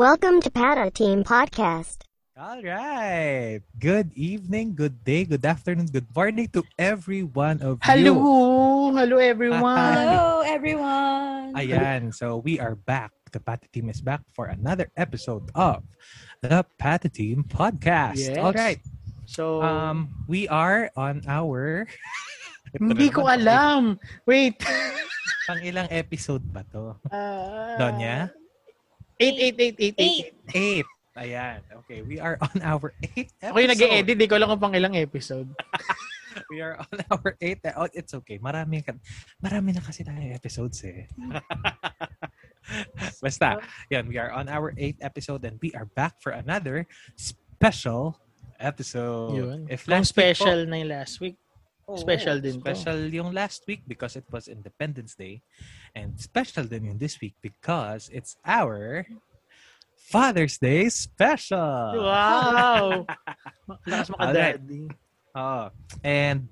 Welcome to Pata Team Podcast. All right. Good evening, good day, good afternoon, good morning to every one of Hello! you. Hello, everyone! Hello, everyone. Ayan, so we are back. The Pata Team is back for another episode of the Pata Team Podcast. Yes. All right. So, Um, we are on our... Hindi ko alam. Wait. Pang ilang episode ba to? Uh, Donya? 888888. Eight. Ayan. Okay, we are on our eighth episode. Ako yung nag-edit, di ko alam kung pang ilang episode. We are on our eighth. Oh, it's okay. Marami, ka, marami na kasi tayo episodes eh. Basta, yan, we are on our eighth episode and we are back for another special episode. Yun. If Kung last week po- special na yung last week. Special oh, din to. Special yung last week because it was Independence Day. And special din yung this week because it's our Father's Day special. Wow! Lakas makadaddy. Oh, and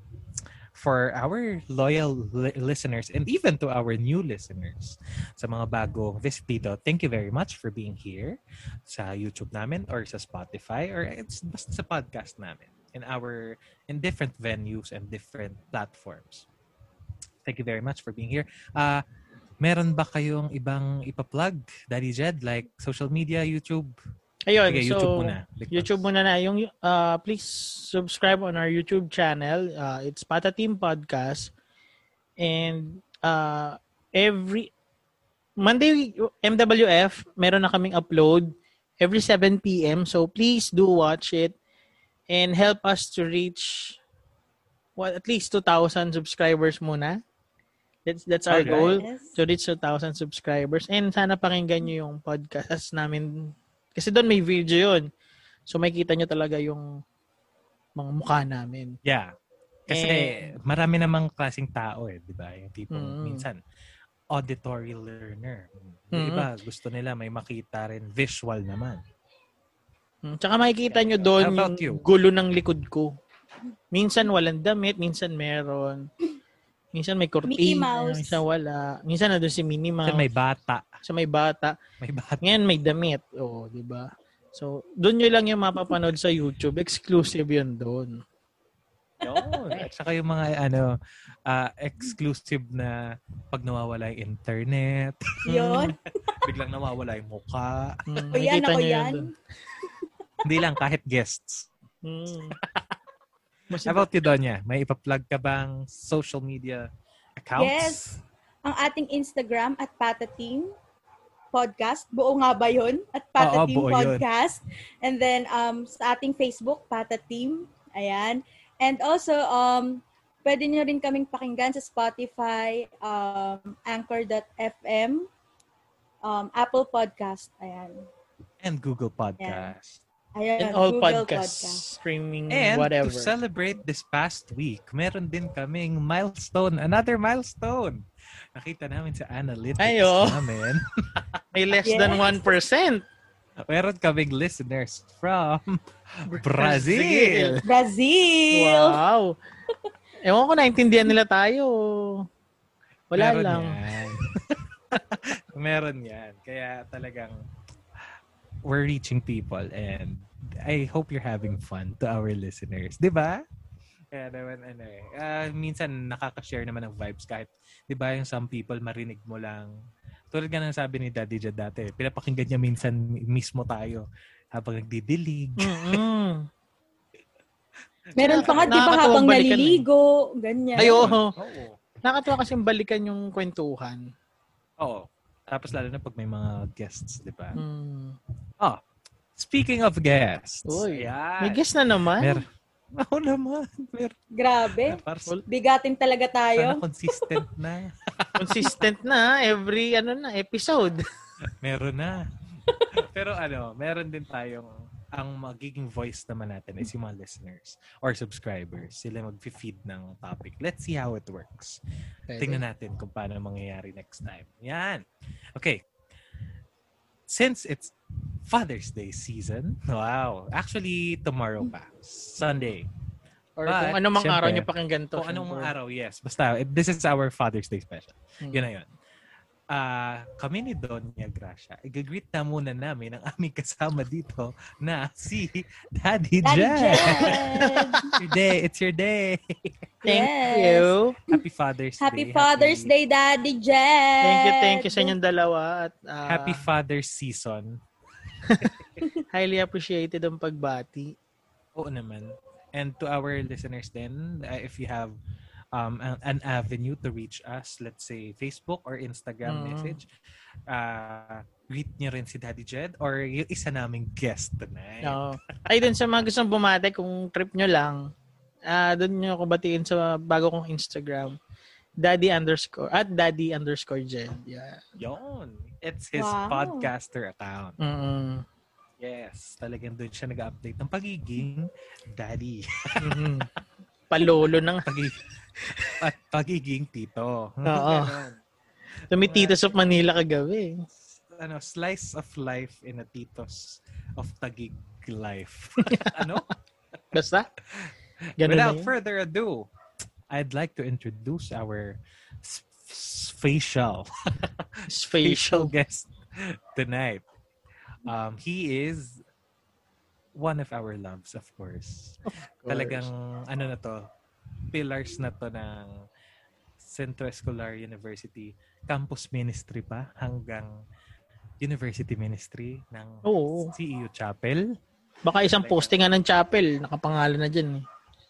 for our loyal li- listeners and even to our new listeners sa mga bagong visit dito, thank you very much for being here sa YouTube namin or sa Spotify or it's basta sa podcast namin in our in different venues and different platforms. Thank you very much for being here. Uh, meron ba kayong ibang ipa-plug, Daddy Jed, like social media, YouTube? Ayun, Sige, so, YouTube muna. Because- YouTube muna na. Yung, uh, please subscribe on our YouTube channel. Uh, it's Pata Team Podcast. And uh, every Monday, MWF, meron na kaming upload every 7 p.m. So please do watch it and help us to reach what at least 2,000 subscribers muna. That's that's our Okay. goal Yes. to reach 2,000 subscribers. And sana pakinggan nyo yung podcast namin. Kasi doon may video yun. So makita nyo talaga yung mga mukha namin. Yeah. Kasi Eh, marami namang klaseng tao eh, di ba? Yung tipong Mm. minsan auditory learner. Yung Mm. iba, gusto nila may makita rin visual naman. Mm, Tsaka makikita nyo doon yung you? gulo ng likod ko. Minsan walang damit, minsan meron. Minsan may Mouse. minsan wala. Minsan nandun si Minnie Mouse. Kasi may bata. Minsan may bata. May bata. Ngayon may damit. Oo, di ba? So, doon nyo lang yung mapapanood sa YouTube. Exclusive yun doon. Yun. At saka yung mga ano, ah, exclusive na pag nawawala yung internet, Yun. biglang nawawala yung mukha. Mm, Ako yan, makikita ako yun yan. Hindi lang, kahit guests. Mm. How about you, Donya? May ipa-plug ka bang social media accounts? Yes. Ang ating Instagram at Pata Team Podcast. Buo nga ba yun? At Pata Oo, Team buo yun. Podcast. And then um, sa ating Facebook, Pata Team. Ayan. And also, um, pwede nyo rin kaming pakinggan sa Spotify, um, Anchor.fm, um, Apple Podcast. Ayan. And Google Podcast. Ayan. And all Google podcasts, streaming, And whatever. to celebrate this past week, meron din kaming milestone, another milestone. Nakita namin sa analytics Ay, oh. namin. May less Yes. than 1%. meron kaming listeners from Brazil. Brazil! Wow. Ewan ko, naintindihan nila tayo. Wala meron lang. Yan. meron yan. Kaya talagang we're reaching people and I hope you're having fun to our listeners. Di ba? Kaya naman, ano eh. ah, minsan nakaka-share naman ng vibes kahit, di ba yung some people marinig mo lang. Tulad nga ng sabi ni Daddy Jad dati, pinapakinggan niya minsan mismo tayo habang nagdidilig. Mm-mm. Meron pa nga, di ba, habang balikan eh. naliligo, ganyan. Ay, oo. Oo. Nakatawa kasi balikan yung kwentuhan. Oo. Tapos lalo na pag may mga guests, di ba? Mm. Speaking of guests. Uy. May guess na naman. Mer Oo naman. Mer Grabe. Parang Bigatin talaga tayo. sana consistent na. Consistent na every ano na episode. Meron na. Pero ano, meron din tayong ang magiging voice naman natin is yung mga listeners or subscribers. Sila mag-feed ng topic. Let's see how it works. Tingnan natin kung paano mangyayari next time. Yan. Okay. Since it's Father's Day season, wow. Actually, tomorrow pa. Sunday. Or But, kung ano mang syempre, araw nyo pakinggan to. Kung anong mga araw, yes. Basta, this is our Father's Day special. Hmm. Yun na yun. Ah kami ni Donya Gracia, i-greet na muna namin ang aming kasama dito na si Daddy, Daddy Jen. Jed! your day. It's your day. Thank Yes. you. Happy Father's Happy Day. Father's Day, Daddy Jed! Thank you, thank you sa inyong dalawa. At ah, Happy Father's Season. highly appreciated ang pagbati. Oo naman. And to our listeners then, uh, if you have um, an, an avenue to reach us, let's say Facebook or Instagram Mm. message, uh, greet nyo rin si Daddy Jed or yung isa naming guest tonight. No. Ay, dun sa mga gustong bumate, kung trip nyo lang, ah doon nyo ako batiin sa bago kong Instagram. Daddy underscore, at daddy underscore Jed. Yeah. Yon. It's his Wow. podcaster account. Mm-mm. Yes. Talagang doon siya nag-update ng pagiging daddy. Palolo ng Pagiging, at pagiging tito. Oo. Ganon. Tumititos of Manila kagabi. ano, slice of life in a titos of Tagig life. ano? Basta? Ganun Without further ado, I'd like to introduce our s- s- facial facial Facial. guest tonight. Um, he is one of our loves, of course. Talagang ano na to, pillars na to ng Centro Escolar University campus ministry pa hanggang university ministry ng Oo. CEU Chapel. Baka isang postingan ng chapel, nakapangalan na dyan. Eh.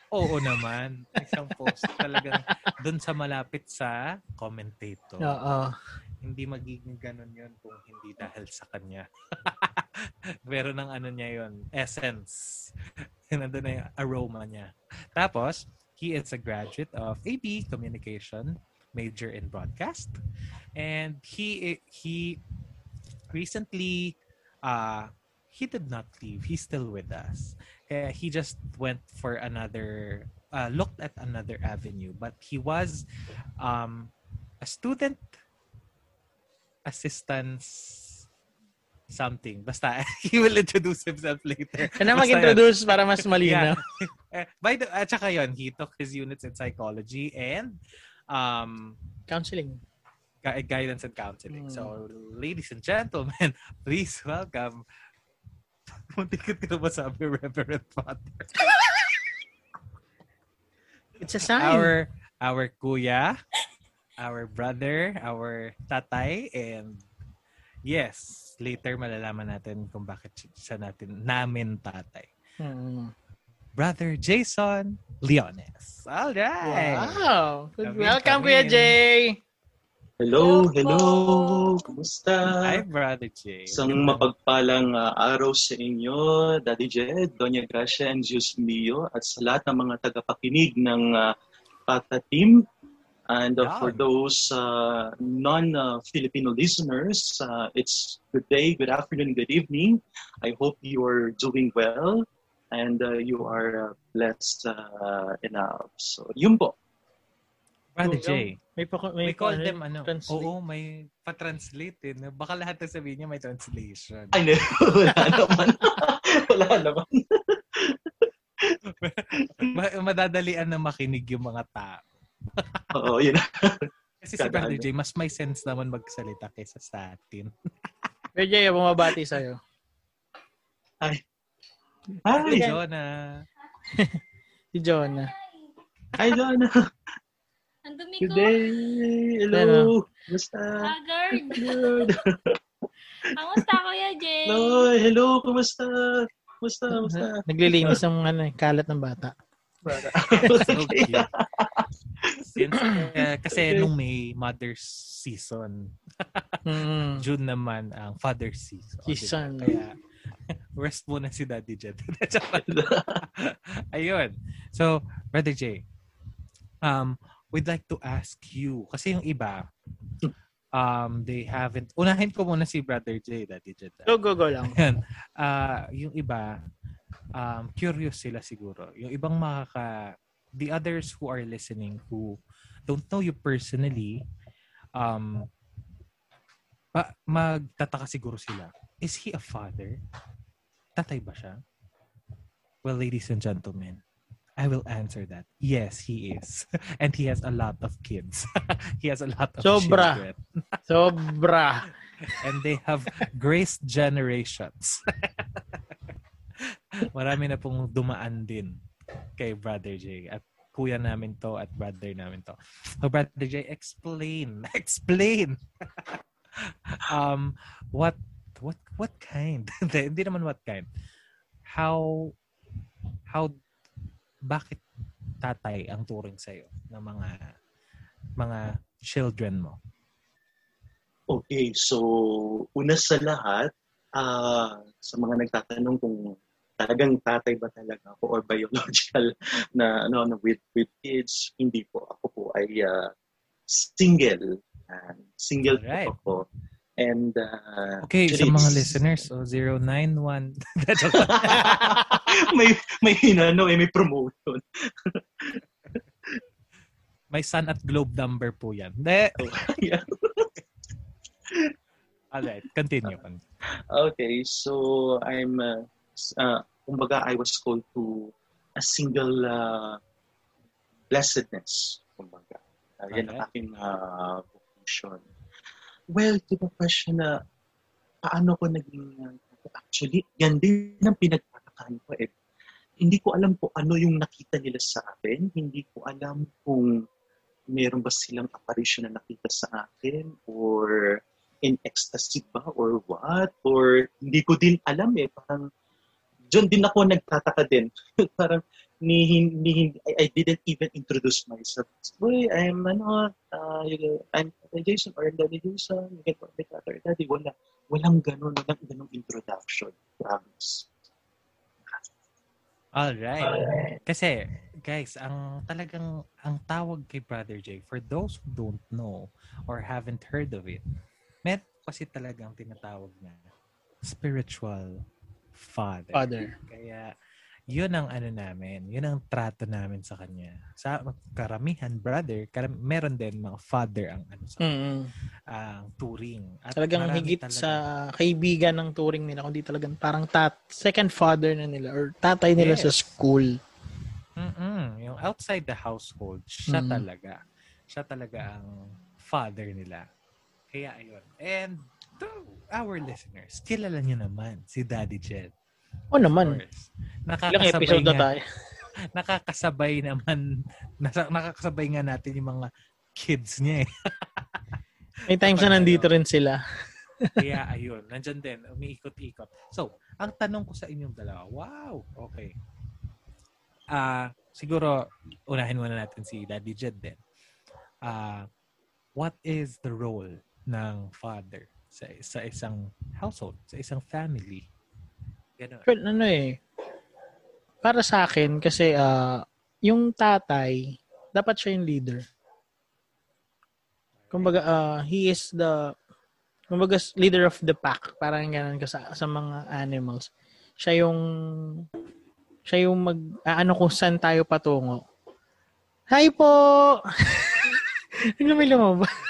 Oo naman. Isang post talagang doon sa malapit sa commentator. Oo. Hindi magiging ganun yun kung hindi dahil sa kanya. Pero ng ano niya yun, essence. Nandun na yung aroma niya. Tapos, he is a graduate of AB Communication, major in broadcast. And he he recently uh he did not leave. He's still with us. Uh, he just went for another uh, looked at another avenue, but he was um a student assistance something. Basta, he will introduce himself later. Kaya na Basta mag-introduce para mas malinaw. Yeah. Eh, By the, at saka yun, he took his units in psychology and um, Counseling. gu- guidance and counseling. Mm. So, ladies and gentlemen, please welcome Munti ko na masabi, Reverend Father. It's a sign. Our, our kuya, our brother, our tatay, and yes, later malalaman natin kung bakit siya natin, namin tatay. Hmm. Brother Jason Leones. All right. Wow. Good- in, Welcome, come Kuya. Jay. Hello, Hello. Kumusta? Hi, Brother Jay. Isang mapagpalang uh, araw sa inyo, Daddy Jed, Doña Gracia, and Diyos Mio, at sa lahat ng mga tagapakinig ng uh, Pata Team. And uh, for those uh, non-Filipino listeners, uh, it's good day, good afternoon, good evening. I hope you are doing well and uh, you are uh, blessed uh, enough. So, yun po. Brother Jay. May, pa, may, We call them ano. translate. Oo, may pa-translate eh. no? Baka lahat ng sabihin niya may translation. Ay, no, wala naman. wala naman. Ma- madadalian na makinig yung mga tao. Oo, yun. Kasi si Brother ano. Jay, mas may sense naman magsalita kaysa sa atin. Kuya Jay, bumabati sa'yo. Hi. Hi, Jonah. Si Jonah. Hi, Donna. Ang dumi Good ko. day. Hello. Ano? Kumusta? Haggard. Good. Kamusta, Kuya Jay? Hello. Hello. Kumusta? Kumusta? Kumusta? Naglilinis ng ano, eh, kalat ng bata. So cute. Since, eh, kasi nung may Mother's Season, Mm. June naman ang Father's Season. di ba? Season. Kaya, rest muna si Daddy Jet. Ayun. So, Brother Jay, um, we'd like to ask you, kasi yung iba, um, they haven't, unahin ko muna si Brother Jay, Daddy Jet. Go, go, go lang. Ayan. Ah, yung iba, um, curious sila siguro. Yung ibang makaka, the others who are listening who don't know you personally, um, pa, magtataka siguro sila. Is he a father? Tatay ba siya? Well, ladies and gentlemen, I will answer that. Yes, he is. And he has a lot of kids. he has a lot of Sobra. children. Sobra. And they have graced generations. Marami na pong dumaan din kay Brother J. At kuya namin to at brother namin to. So Brother J, explain. Explain. um, what what what kind? Hindi hindi naman what kind. How how bakit tatay ang turing sa ng mga mga children mo? Okay, so una sa lahat, ah, sa mga nagtatanong kung talagang tatay ba talaga ako or biological na ano, ano with with kids, hindi po. Ako po ay ah, single. Ah, single Alright. po ako. And uh, Okay, sa actually, mga it's- listeners, so 091. may may hinano eh, may promotion. May Sun at Globe number po yan. Hindi. Yeah. Alright, continue. Okay, so I'm, uh, uh, kumbaga, I was called to a single uh, blessedness, kumbaga. Uh, yan ang aking uh, vocation. Well, to the question na, paano ko naging, uh, actually, yan din ang pinagtatakaan ko eh. Hindi ko alam kung ano yung nakita nila sa akin. Hindi ko alam kung meron ba silang apparition na nakita sa akin or in ecstasy ba or what? Or hindi ko din alam eh. Parang Diyan din ako nagtataka din. Parang ni, ni, I, I didn't even introduce myself. Boy, I'm ano, uh, I'm Jason or Daddy Jason. You me Tatay or Daddy. Wala. Walang ganun. Walang ganung introduction. Promise. Alright. Kasi, guys, ang talagang, ang tawag kay Brother J, for those who don't know or haven't heard of it, meron kasi talagang tinatawag na spiritual father. Father. Kaya, yun ang ano namin, yun ang trato namin sa kanya. Sa karamihan, brother, karam- meron din mga father ang ano sa Mm. ang turing. At Talagang higit talaga- sa kaibigan ng turing nila, kundi talagang parang tat second father na nila or tatay nila sa Yes. school. Mm-mm. Yung outside the household, siya Mm. talaga. Siya talaga ang father nila. Kaya ayun. And to our listeners, kilala nyo naman si Daddy Jed. O Of naman, ilang episode na tayo. Nakakasabay naman, nasa, nakakasabay nga natin yung mga kids niya eh. May times na nandito rin sila. Kaya ayun, nandyan din, umiikot-ikot. So, ang tanong ko sa inyong dalawa, wow, okay. Ah, siguro, unahin muna natin si Daddy Jed din. Ah, what is the role ng father sa, sa isang household, sa isang family? Ganun. Pero ano eh, para sa akin, kasi ah, yung tatay, dapat siya yung leader. Kumbaga, ah, he is the, kumbaga, leader of the pack. Parang ganun ka sa, sa mga animals. Siya yung, siya yung mag, ah, ano kung saan tayo patungo. Hi po! Ano may lumabas?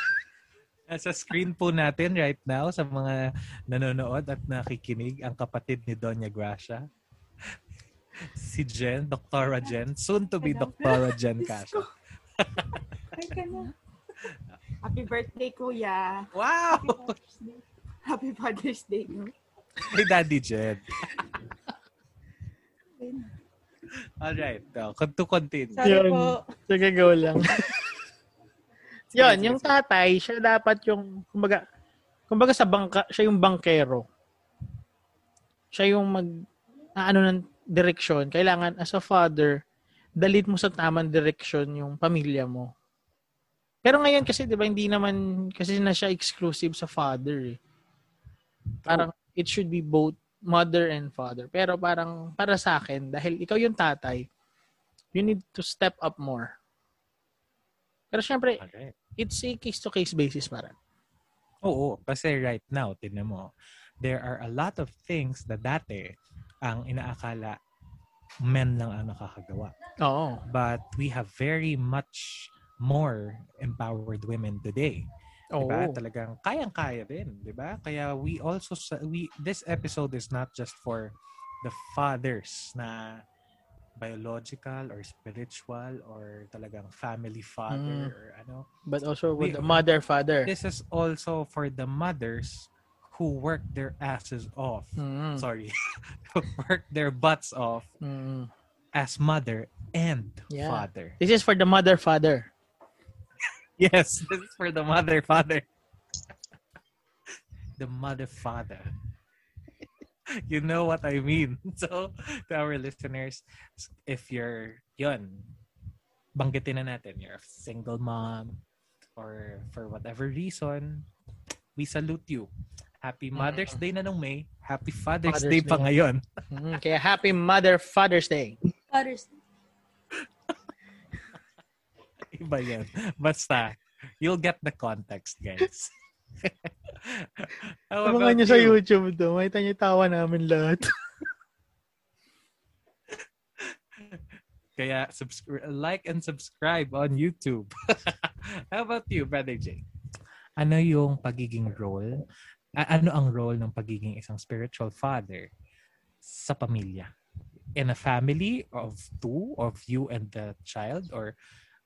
Nasa screen po natin right now sa mga nanonood at nakikinig ang kapatid ni Doña Gracia. Si Jen, Doktora Jen, soon to be Doktora Jen na. Happy birthday, kuya. Wow! Happy Father's Day. no? Hey, Daddy Jed. Alright. Uh, to continue. Sorry po. Sige, go lang. Yun, yung tatay, siya dapat yung, kumbaga, kumbaga sa bangka, siya yung bankero. Siya yung mag, ano ng direksyon. Kailangan, as a father, dalit mo sa tamang direksyon yung pamilya mo. Pero ngayon kasi, di ba, hindi naman, kasi na siya exclusive sa father eh. Parang, it should be both mother and father. Pero parang, para sa akin, dahil ikaw yung tatay, you need to step up more. Pero syempre, Alright. it's a case-to-case basis parang. Oo, kasi right now, tinan mo, there are a lot of things na dati ang inaakala men lang ang nakakagawa. Oo. But we have very much more empowered women today. Oo. Diba? Talagang kayang-kaya din, 'di ba? Kaya we also we this episode is not just for the fathers na biological or spiritual or talagang family father Mm. or ano. But also We- with the mother, father. This is also for the mothers who work their asses off. Mm. Sorry. who work their butts off Mm. as mother and Yeah. father. This is for the mother, father. Yes, this is for the mother father. the mother father. You know what I mean. So, to our listeners, if you're, yun, banggitin na natin, you're a single mom or for whatever reason, we salute you. Happy Mother's Day na nung May. Happy Father's, Father's Day pa Day. ngayon. Mm. Kaya happy mother, father's day. Fathers. Iba yan. Basta, you'll get the context, guys. About nyo sa you? YouTube to. Makita nyo tawa namin lahat. Kaya subscribe, like and subscribe on YouTube. How about you, Brother J? Ano yung pagiging role? a- ano ang role ng pagiging isang spiritual father sa pamilya? In a family of two, of you and the child, or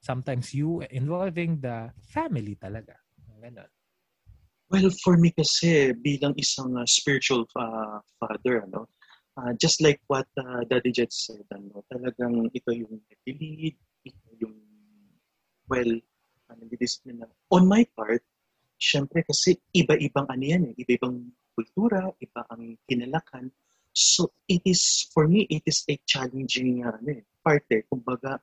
sometimes you involving the family talaga? Ganon. Well, for me kasi bilang isang uh, spiritual uh, father, ano, uh, just like what uh, Daddy Jet said, ano, talagang ito yung nag-lead, ito yung, well, uh, nag-discipline na. On my part, syempre kasi iba-ibang ano yan eh, iba-ibang kultura, iba ang kinalakan. So, it is, for me, it is a challenging uh, ano, eh, part eh. Kumbaga,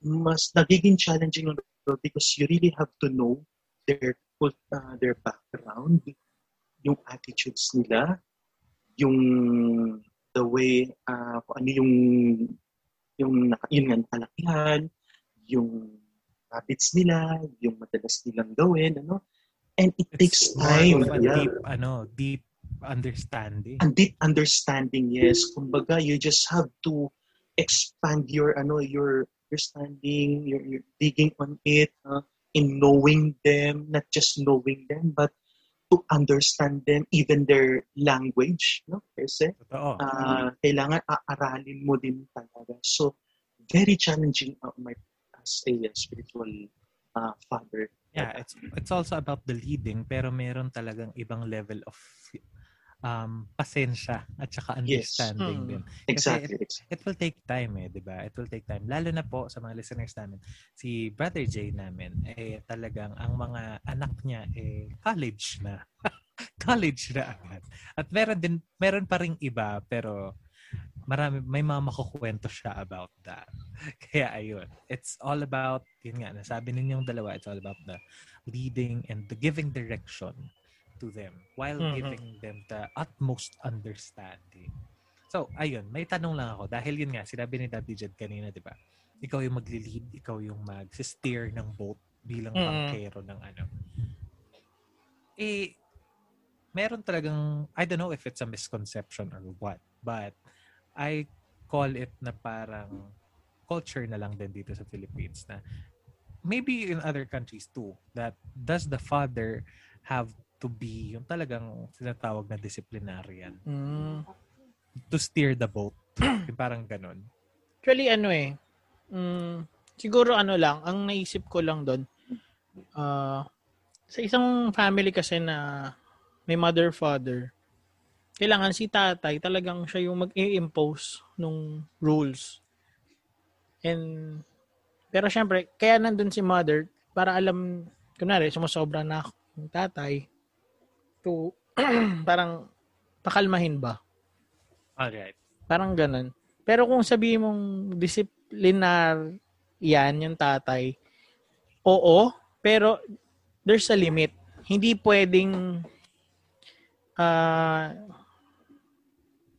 mas nagiging challenging because you really have to know their uh, their background, yung attitudes nila, yung the way uh, kung ano yung yung yun nga kalakihan, yung habits nila, yung madalas nilang gawin, ano? And it takes more time. of a yeah. deep, ano, deep understanding. And deep understanding, yes. Kumbaga, you just have to expand your ano your understanding, your, your digging on it, uh, in knowing them, not just knowing them, but to understand them, even their language, no? Kasi Totoo. uh, kailangan aaralin mo din talaga. So, very challenging uh, my as a uh, spiritual uh, father. Yeah, it's it's also about the leading pero meron talagang ibang level of um pasensya at saka Yes. understanding Mm. din. Exactly. exactly. It will take time eh, 'di ba? It will take time. Lalo na po sa mga listeners namin. Si Brother Jay namin eh talagang ang mga anak niya eh college na. college na agad. At meron din meron pa ring iba pero marami may mga makukuwento siya about that. Kaya ayun. It's all about yun nga nasabi ninyong dalawa it's all about the leading and the giving direction to them while Mhm. giving them the utmost understanding. So, ayun, may tanong lang ako. Dahil yun nga, sinabi ni Daddy Jed kanina, di ba? Ikaw yung magli-lead, ikaw yung mag-steer ng boat bilang Mm. bankero ng ano. Eh, meron talagang, I don't know if it's a misconception or what, but I call it na parang culture na lang din dito sa Philippines na maybe in other countries too, that does the father have to be yung talagang sinatawag na disciplinarian Mm. to steer the boat. yung parang ganun. Actually, ano eh. Mm, siguro ano lang, ang naisip ko lang doon, ah, sa isang family kasi na may mother, father, kailangan si tatay talagang siya yung mag-i-impose nung rules. And, pero syempre, kaya nandun si mother, para alam, kunwari, sumusobra na ako yung tatay, to, parang, pakalmahin ba? Alright. Parang ganun. Pero kung sabihin mong disciplinar yan, yung tatay, oo, pero there's a limit. Hindi pwedeng ah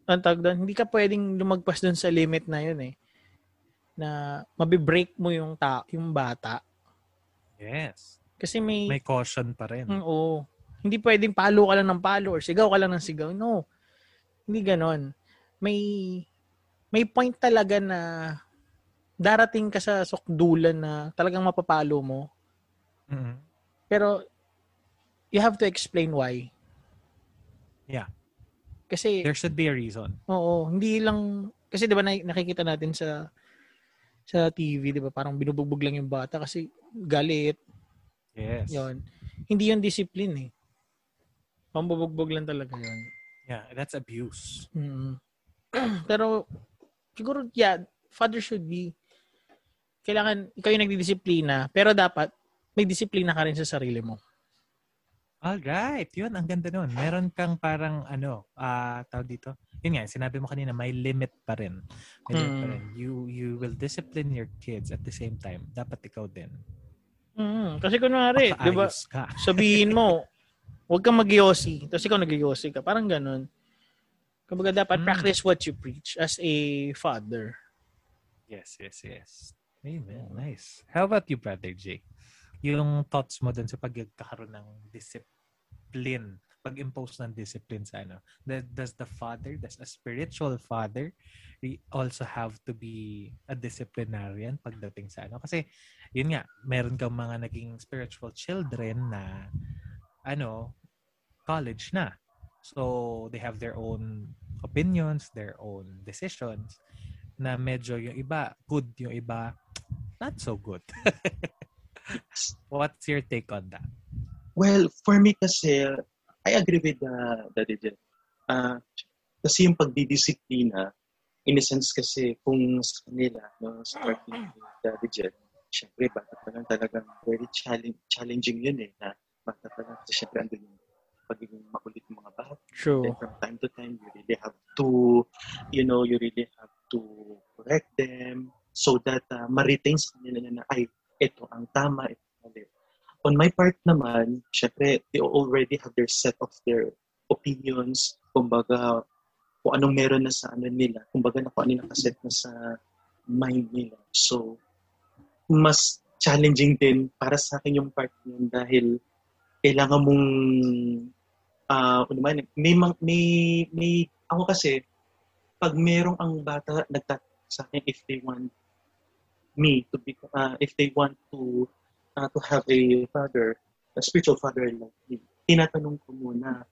ang tawag doon, hindi ka pwedeng lumagpas doon sa limit na yun eh. Na mabibreak mo yung ta yung bata. Yes. Kasi may, May caution pa rin. Mm, oo. Hindi pwedeng palo ka lang ng palo or sigaw ka lang ng sigaw. No. Hindi ganon. May may point talaga na darating ka sa sukdulan na talagang mapapalo mo. Mhm. Pero you have to explain why. Yeah. Kasi There should be a reason. oo, hindi lang kasi 'di ba na- nakikita natin sa sa TV, 'di ba? Parang binubugbog lang yung bata kasi galit, Yes. 'yon. Hindi 'yon discipline eh. Pambubugbog lang talaga 'yon. Yeah, that's abuse. Mm. Pero siguro yeah, father should be kailangan ikaw yung nagdidisiplina, pero dapat may disiplina ka rin sa sarili mo. All right. Yun, ang ganda nun. Meron kang parang ano, ah tawag dito. Yun nga, sinabi mo kanina, may limit pa rin. May limit pa Mm. rin. You, you will discipline your kids at the same time. Dapat ikaw din. Mm. Kasi kunwari, 'di ba? Sabihin mo, huwag kang mag-yossi. Tapos ikaw nag-yossi ka. Parang ganun. Kumbaga dapat Mm. practice what you preach as a father. Yes, yes, yes. Amen. Nice. How about you, Brother Jay? Yung thoughts mo dun sa pagkakaroon ng discipline, pag-impose ng discipline sa ano. Does, the father, does a spiritual father also have to be a disciplinarian pagdating sa ano? Kasi, yun nga, meron kang mga naging spiritual children na ano, college na. So, they have their own opinions, their own decisions na medyo yung iba good, yung iba not so good. What's your take on that? Well, for me kasi, I agree with uh, Daddy Jen. Uh, kasi yung pagdidisiplina, in a sense kasi kung sa kanila, no, part ni Daddy Jen, syempre bata pa lang talagang very challenge, challenging yun eh, na bata pa lang kasi syempre andun yung pagiging makulit ng mga bata. True. And from time to time, you really have to, you know, you really have to correct them so that uh, ma-retain sa kanila na, ay, ito ang tama, ito ang mali. On my part naman, syempre, they already have their set of their opinions, kumbaga, kung anong meron na sa ano nila, kumbaga na kung ano nakaset na sa mind nila. So, mas challenging din para sa akin yung part yun dahil kailangan mong ah ano may, may, may, ako kasi, pag merong ang bata nagtat sa akin if they want me to be, ah, if they want to, ah, to have a father, a spiritual father like me, tinatanong ko muna,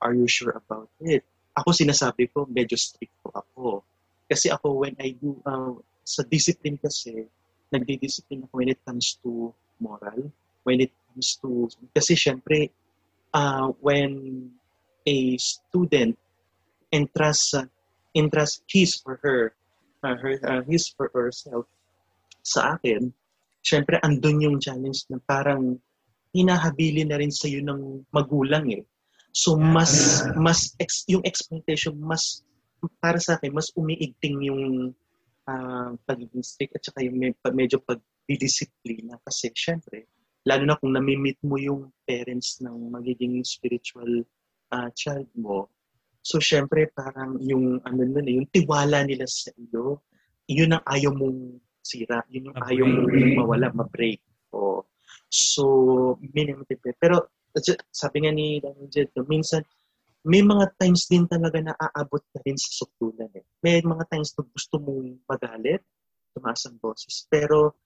are you sure about it? Ako sinasabi ko, medyo strict po ako. Kasi ako, when I do, ah, sa discipline kasi, nagdi-discipline ako when it comes to moral, when it comes to, kasi syempre, uh, when a student entrusts uh, entrusts his or her uh, her uh, his or herself sa akin syempre andun yung challenge na parang hinahabilin na rin sa ng magulang eh. So mas mas ex, yung expectation mas para sa akin mas umiigting yung uh, pagiging strict at saka yung med- medyo pagdidisiplina kasi syempre lalo na kung nami-meet mo yung parents ng magiging spiritual ah, child mo. So, syempre, parang yung, ano nun, eh, yung tiwala nila sa iyo, yun ang ayaw mong sira. Yun yung ayaw mong mawala, ma-break. O, so, minimum Pero, sabi nga ni Daniel Jed, minsan, may mga times din talaga na aabot ka rin sa sukdulan. Eh. May mga times na gusto mong magalit, tumaas ang boses. Pero,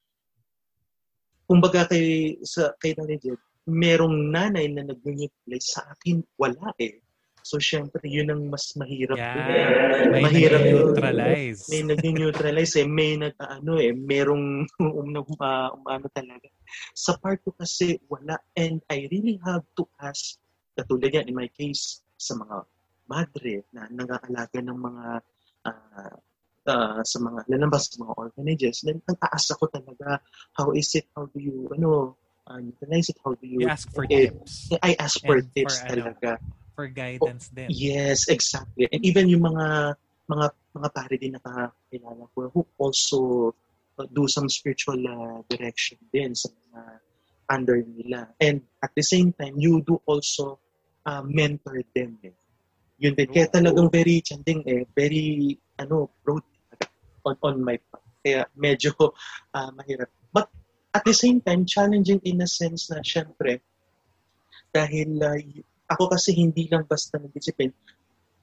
kumbaga kay sa kay Nanay Jed, merong nanay na nag-neutralize sa akin wala eh. So syempre yun ang mas mahirap din. eh. Yeah. May Mahirap neutralize. May nag-neutralize eh, may nag ano eh, merong um, um, umano talaga. Sa part ko kasi wala and I really have to ask katulad yan in my case sa mga madre na nag-aalaga ng mga ah, ah, sa mga lalabas sa mga orphanages then ang aasa ko talaga how is it how do you ano uh, utilize it how do you You ask for eh, tips. I ask for And for tips ano, talaga For guidance din. Yes, exactly. And even yung mga mga mga pare din nakakilala ko who also uh, do some spiritual uh, direction din sa mga under nila. And at the same time, you do also uh, mentor them. Eh. Yun din. Kaya talagang very chanding eh, very ano, broad on, on my part. Kaya medyo uh, mahirap. But at the same time, challenging in a sense na syempre, dahil uh, ako kasi hindi lang basta nag-discipline,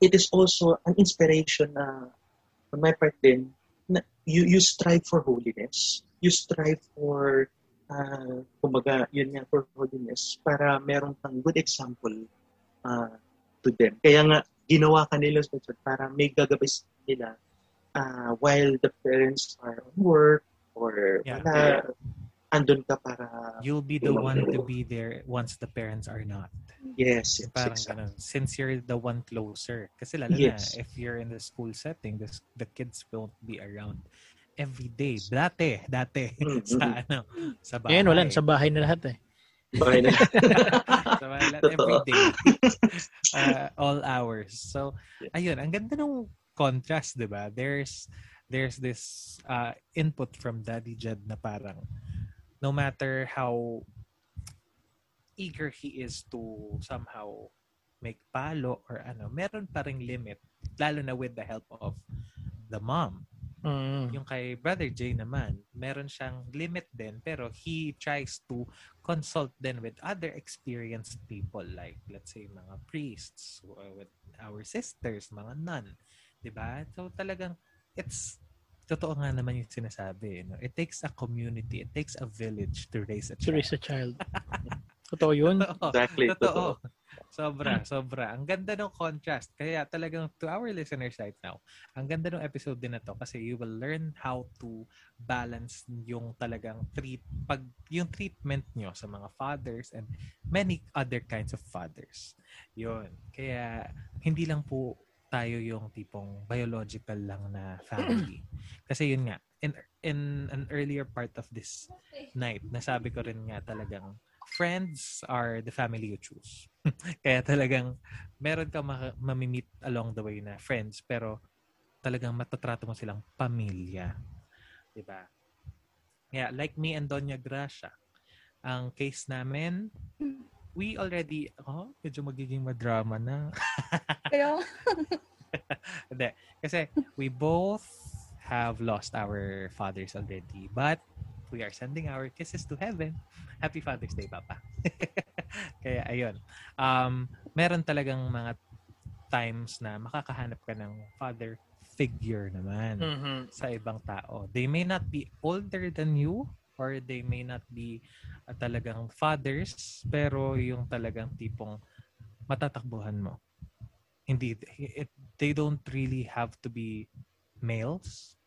it is also an inspiration na on my part din, na you, you strive for holiness. You strive for, uh, kumbaga, yun nga, for holiness para meron kang good example uh, to them. Kaya nga, ginawa ka nila para may gagabay sa nila uh, while the parents are on work or Yeah. wala, andun ka para, You'll be the one to be there once the parents are not. yes, yes, Parang exactly. ganun. Since you're the one closer. Kasi lalo Yes. na, if you're in the school setting, the, the kids won't be around every day. Dati, dati. Mm, sa ano, sa bahay. Ngayon, wala. Sa bahay na lahat eh. Bahay na. sa bahay lahat, every day. Uh, all hours. So, ayun, ang ganda ng contrast, di ba? There's, there's this uh, input from Daddy Jed na parang, no matter how eager he is to somehow make palo or ano, meron pa ring limit, lalo na with the help of the mom. Mm. Yung kay Brother Jay naman, meron siyang limit din, pero he tries to consult then with other experienced people like, let's say, mga priests, or with our sisters, mga nun. 'Di ba? So talagang, it's, totoo nga naman yung sinasabi. No? It takes a community, it takes a village to raise a To child. raise a child. Totoo yun. Totoo. Exactly, Totoo. Sobra, sobra. Ang ganda ng contrast. Kaya talagang to our listeners right now, ang ganda ng episode din na to kasi you will learn how to balance yung talagang treat pag yung treatment nyo sa mga fathers and many other kinds of fathers. Yun. Kaya hindi lang po tayo yung tipong biological lang na family. Kasi yun nga, in in an earlier part of this night, nasabi ko rin nga talagang friends are the family you choose. Kaya talagang meron ka ma- mamimit along the way na friends pero talagang matatrato mo silang pamilya. 'Di ba? Yeah, like me and Doña Gracia. Ang case namin, we already, oh, medyo magiging madrama na. Pero, Hindi. Kasi we both have lost our fathers already. But we are sending our kisses to heaven. Happy Father's Day, Papa. Kaya ayun. Um, meron talagang mga times na makakahanap ka ng father figure naman Mhm. sa ibang tao. They may not be older than you or they may not be uh, talagang fathers pero yung talagang tipong matatakbuhan mo. Hindi it, they don't really have to be males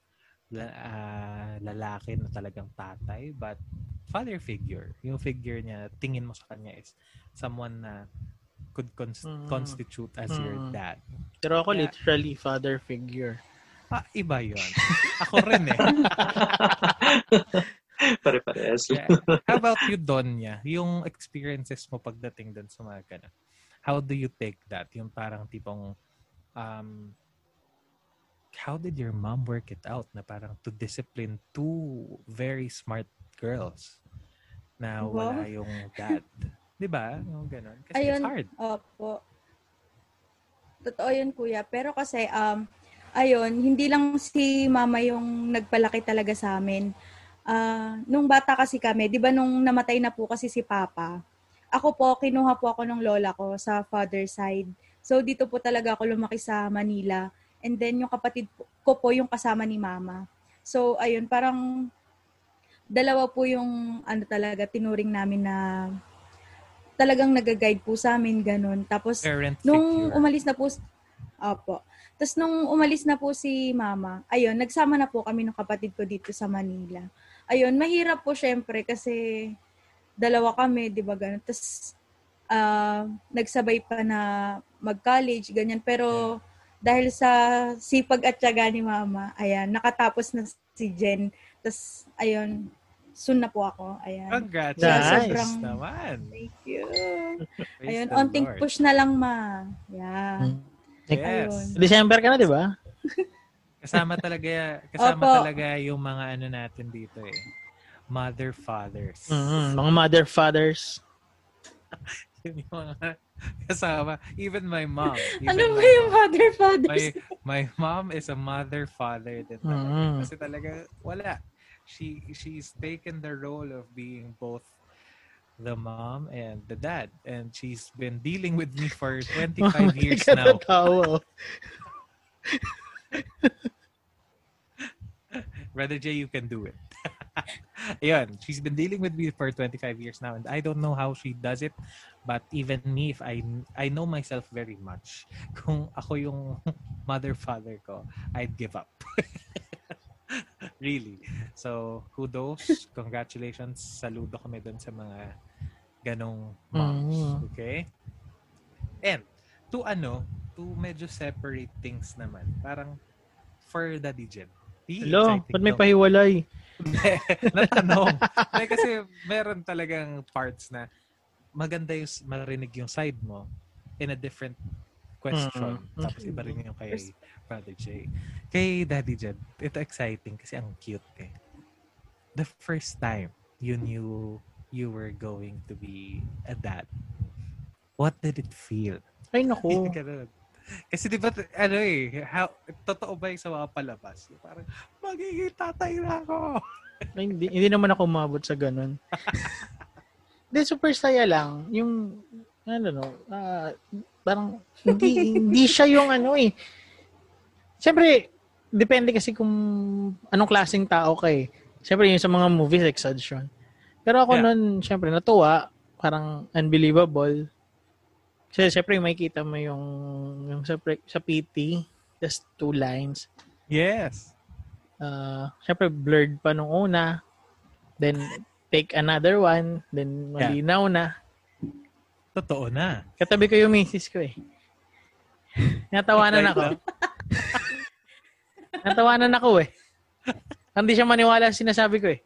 ah, lalaki na talagang tatay but father figure. Yung figure niya tingin mo sa kanya is someone na could cons- Mm. constitute as your Mm. dad. Pero ako Yeah. literally father figure. Ah, iba yun. Ako rin eh. Pare-parehas. Yeah. How about you, Donya? Yung experiences mo pagdating dun sa mga ganun. How do you take that? Yung parang tipong, um, how did your mom work it out na parang to discipline two very smart girls na wala yung dad? Di ba? Yung ganun. Kasi ayun, it's hard. opo. Totoo yun, kuya. Pero kasi, um, ayun, hindi lang si mama yung nagpalaki talaga sa amin. Ah, nung bata kasi kami, di ba nung namatay na po kasi si papa, ako po, kinuha po ako ng lola ko sa father side. So, dito po talaga ako lumaki sa Manila. And then, yung kapatid ko po yung kasama ni mama. So, ayun, parang dalawa po yung ano talaga, tinuring namin na talagang nag-guide po sa amin, ganun. Tapos, Parent nung figure. umalis na po, opo. Tapos nung umalis na po si mama, ayun, nagsama na po kami ng kapatid ko dito sa Manila. Ayun, mahirap po syempre kasi dalawa kami, di ba ganun. Tapos ah, nagsabay pa na mag-college, ganyan. Pero dahil sa sipag at tiyaga ni mama, ayan, nakatapos na si Jen. Tapos, ayun, soon na po ako. Ayan. Congrats. Nice. Sobrang naman. Thank you. Praise Ayun, onting Lord. push na lang, ma. Yeah. Yes. Ayun. December ka na, di ba? Kasama talaga, kasama Opo. talaga yung mga ano natin dito eh. Mother, fathers. Mhm. Mga mother fathers. Yun yung mga kasama. Even my mom. Even Ano my ba yung mom. mother fathers? My, my mom is a mother, father din talaga. Mhm. Kasi talaga, wala. She, she's taken the role of being both the mom and the dad. And she's been dealing with me for 25 years now. Brother Jay, you can do it. Ayun, she's been dealing with me for 25 years now and I don't know how she does it. But even me, if I I know myself very much, kung ako yung mother father ko, I'd give up. really. So, kudos. Congratulations. Saludo kami dun sa mga ganong moms. Mm. Okay? And, to ano, to medyo separate things naman. Parang, for Daddy Jed. Di, Hello, ba't may pahiwalay? Natanong. Hindi, kasi meron talagang parts na maganda yung marinig yung side mo in a different question. Mm, Tapos iba rin yung kay Brother Jay. Kay Daddy Jed, ito exciting kasi ang cute eh. The first time you knew you were going to be a dad, what did it feel? Ay, naku. Kasi di ba, ano eh, how, totoo ba yung sa mga palabas? Parang, magiging tatay na ako. Ay, hindi, hindi naman ako umabot sa ganun. Hindi, super saya lang. Yung, ano no, ah, parang, hindi, hindi siya yung ano eh. Siyempre, depende kasi kung anong klaseng tao ka eh. Siyempre, yung sa mga movies, exhaustion. Pero ako Yeah. nun, siyempre, natuwa. Parang unbelievable. Kasi siyempre, makikita mo yung, yung sa, sa PT, just two lines. Yes. uh, syempre blurred pa nung una. Then take another one, then malinaw na. Totoo na. Katabi ko yung misis ko eh. Natawanan ako. Natawanan ako eh. Hindi siya maniwala sa sinasabi ko eh.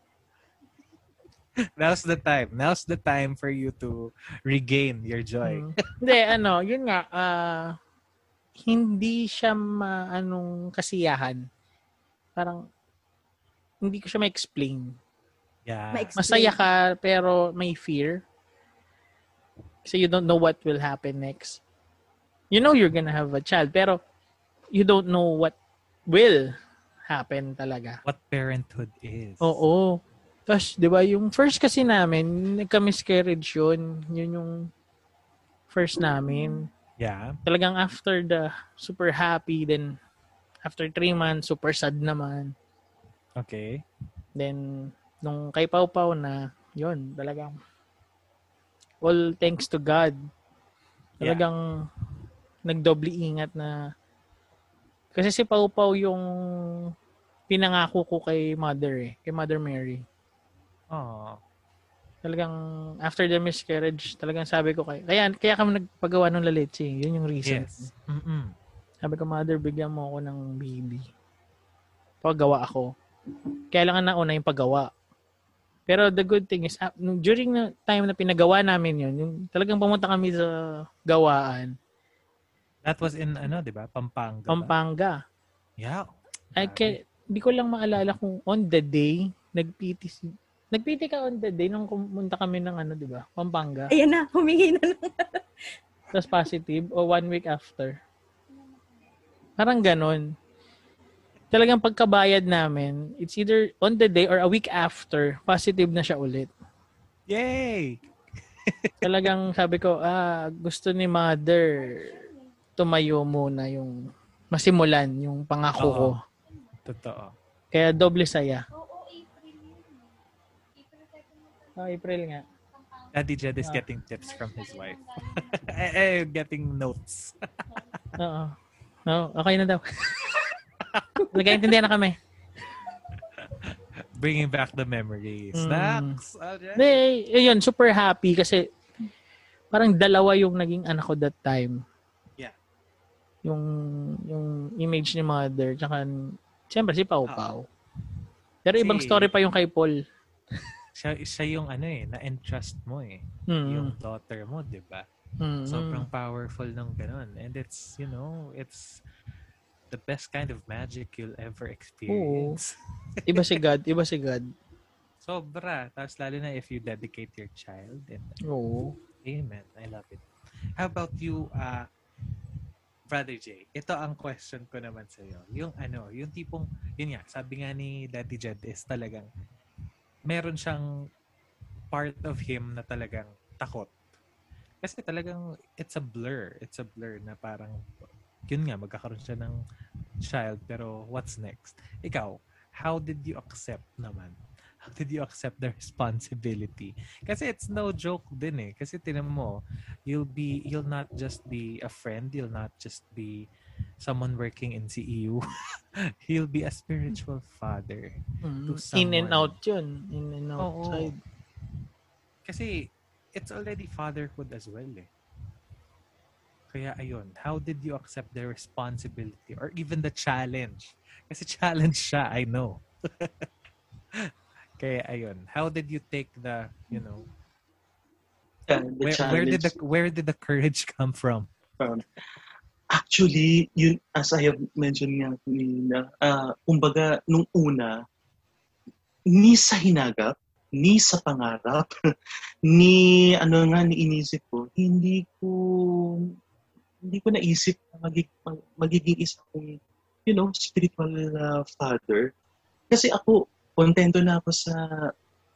Now's the time. Now's the time for you to regain your joy. Mm. Hindi, ano, yun nga, ah, hindi siya maanong kasiyahan. Parang, hindi ko siya ma-explain. Yeah. Ma-explain. Masaya ka, pero may fear. Kasi you don't know what will happen next. You know you're gonna have a child, pero you don't know what will happen talaga. What parenthood is. Oo. Tapos, di ba, yung first kasi namin, nagka-miscarriage yun. Yun yung first namin. Yeah. Talagang after the super happy, then after three months, super sad naman. Okay. Then, nung kay Pau Pau na, yun, talagang all thanks to God. Yeah. Talagang nagdoble ingat na kasi si Pau Pau yung pinangako ko kay Mother eh, kay Mother Mary. Oh. Talagang after the miscarriage, talagang sabi ko kay kaya kaya kami nagpagawa ng laleche. Yun yung reason. Yes. Mm-mm. Sabi ko, Mother, bigyan mo ako ng baby. Pagawa ako. Kailangan na una yung paggawa. Pero the good thing is, ah, during the time na pinagawa namin yun, yung talagang pumunta kami sa gawaan, That was in, ano, di ba? Pampanga. ba? Pampanga. Yeah. Ay, Grabe. kaya, di ko lang maalala kung on the day, nag-PT si... Nag-PT ka on the day nung pumunta kami ng ano, di ba? Pampanga. Ayan na, humingi na lang. Tapos positive o one week after. Parang ganon. Talagang pagkabayad namin, it's either on the day or a week after, positive na siya ulit. Yay! Talagang sabi ko, ah, gusto ni mother tumayo muna yung masimulan yung pangako ko. Oo. Totoo. Kaya doble saya. Ah, April nga. Daddy Jed is Ah. getting tips from his wife. eh, eh, getting notes. Oo. No, okay na daw. Nagkaintindihan na kami. Bringing back the memories. Mm. Snacks! Alright. Hindi, eh, yun, super happy kasi parang dalawa yung naging anak ko that time. Yeah. Yung yung image ni mother tsaka siyempre si Pau Pau. Pero ibang story pa yung kay Paul. Siya, siya yung ano eh, na-entrust mo eh. Mm. Yung daughter mo, di ba? Mm. Sobrang powerful ng ganun. And it's, you know, it's the best kind of magic you'll ever experience. Iba si God, iba si God. Sobra. Tapos lalo na if you dedicate your child. And, Oo. amen. I love it. How about you, uh, Brother Jay? Ito ang question ko naman sa'yo. Yung ano, yung tipong, yun nga, sabi nga ni Daddy Jed is talagang, meron siyang part of him na talagang takot. Kasi talagang, it's a blur. It's a blur na parang, yun nga, magkakaroon siya ng child, pero what's next? Ikaw, how did you accept naman? how did you accept the responsibility? Kasi it's no joke din eh. Kasi tinan mo, you'll be, you'll not just be a friend, you'll not just be someone working in CEU. He'll be a spiritual father. Mm, to In and out yun. In and Oo. outside. Kasi it's already fatherhood as well eh. Kaya ayun, how did you accept the responsibility or even the challenge? Kasi challenge siya, I know. Kaya ayun, how did you take the, you know, Yeah, the where, where did the where did the courage come from? from- Actually, yun, as I have mentioned nga kanina, ah, kumbaga, nung una, ni sa hinagap, ni sa pangarap, ni ano nga, ni inisip ko, hindi ko, hindi ko naisip na magig, mag- magiging isa kong, you know, spiritual ah, father. Kasi ako, kontento na ako sa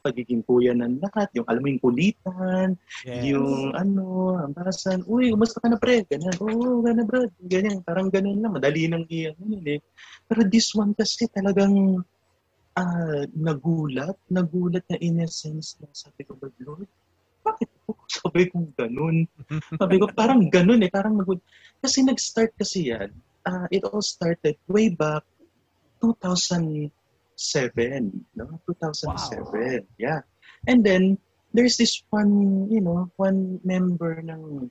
pagiging kuya ng lahat. Yung alam mo yung kulitan, Yes. yung ano, ambasan, uy, umusta ka na pre? Ganyan, oo, oh, ganyan bro. Ganyan, parang ganun lang, madali nang iyan. Eh. Pero this one kasi talagang ah nagulat, nagulat na in a sense na sabi ko, but Lord, bakit po? Sabi ko ganun. Sabi ko, parang ganun eh, parang nagulat. Kasi nag-start kasi yan, ah it all started way back 2007, no? 2007, yeah. And then, there's this one, you know, one member ng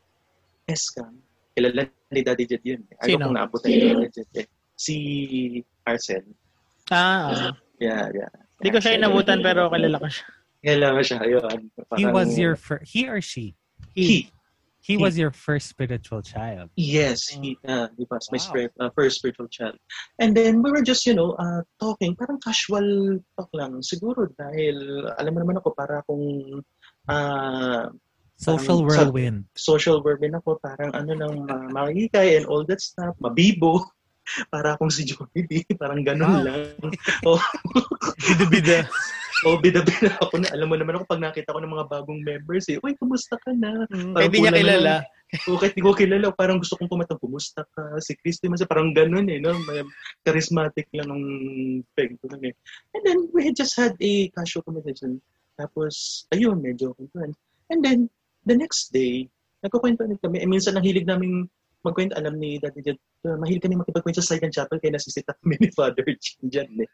ESCAM. Kilala ni Daddy Jet yun. Ayaw Sino? kong naabot ni Daddy Jet eh. Si Arcel. Ah, ah. Yeah, yeah. Hindi ko siya inabutan pero kilala ko siya. Kilala mo siya. Yun. He Parang- was your fir- he or she? He. He He. was your first spiritual child. Yes, he, uh, he was my Wow. spirit, uh, first spiritual child. And then we were just, you know, uh, talking, parang casual talk lang. Siguro dahil, alam mo naman ako, para akong uh, Social Parang sa- whirlwind. social vermin ako, parang ano nang uh, makikay and all that stuff, mabibo. Para akong si D. Parang ganun Wow. lang. Oh, Bida-bida. oh bida-bida ako na. Alam mo naman ako pag nakita ko ng mga bagong members eh, Uy, kumusta ka na? Mm, Parang Hindi niya kilala. O kahit di ko kilala, parang gusto kong pumatang, kumusta ka? Si Christy, mas parang ganun eh, no? May charismatic lang ng peg ko eh. And then, we had just had a casual conversation. Tapos, ayun, medyo kwentuhan. And then, the next day, nagkukwentuhan kami. Eh, minsan, ang hilig namin magkwento, alam ni Daddy Jed, uh, mahilig kami makipagkwento sa Silent Chapel, kaya nasisita kami ni Father Jim dyan eh.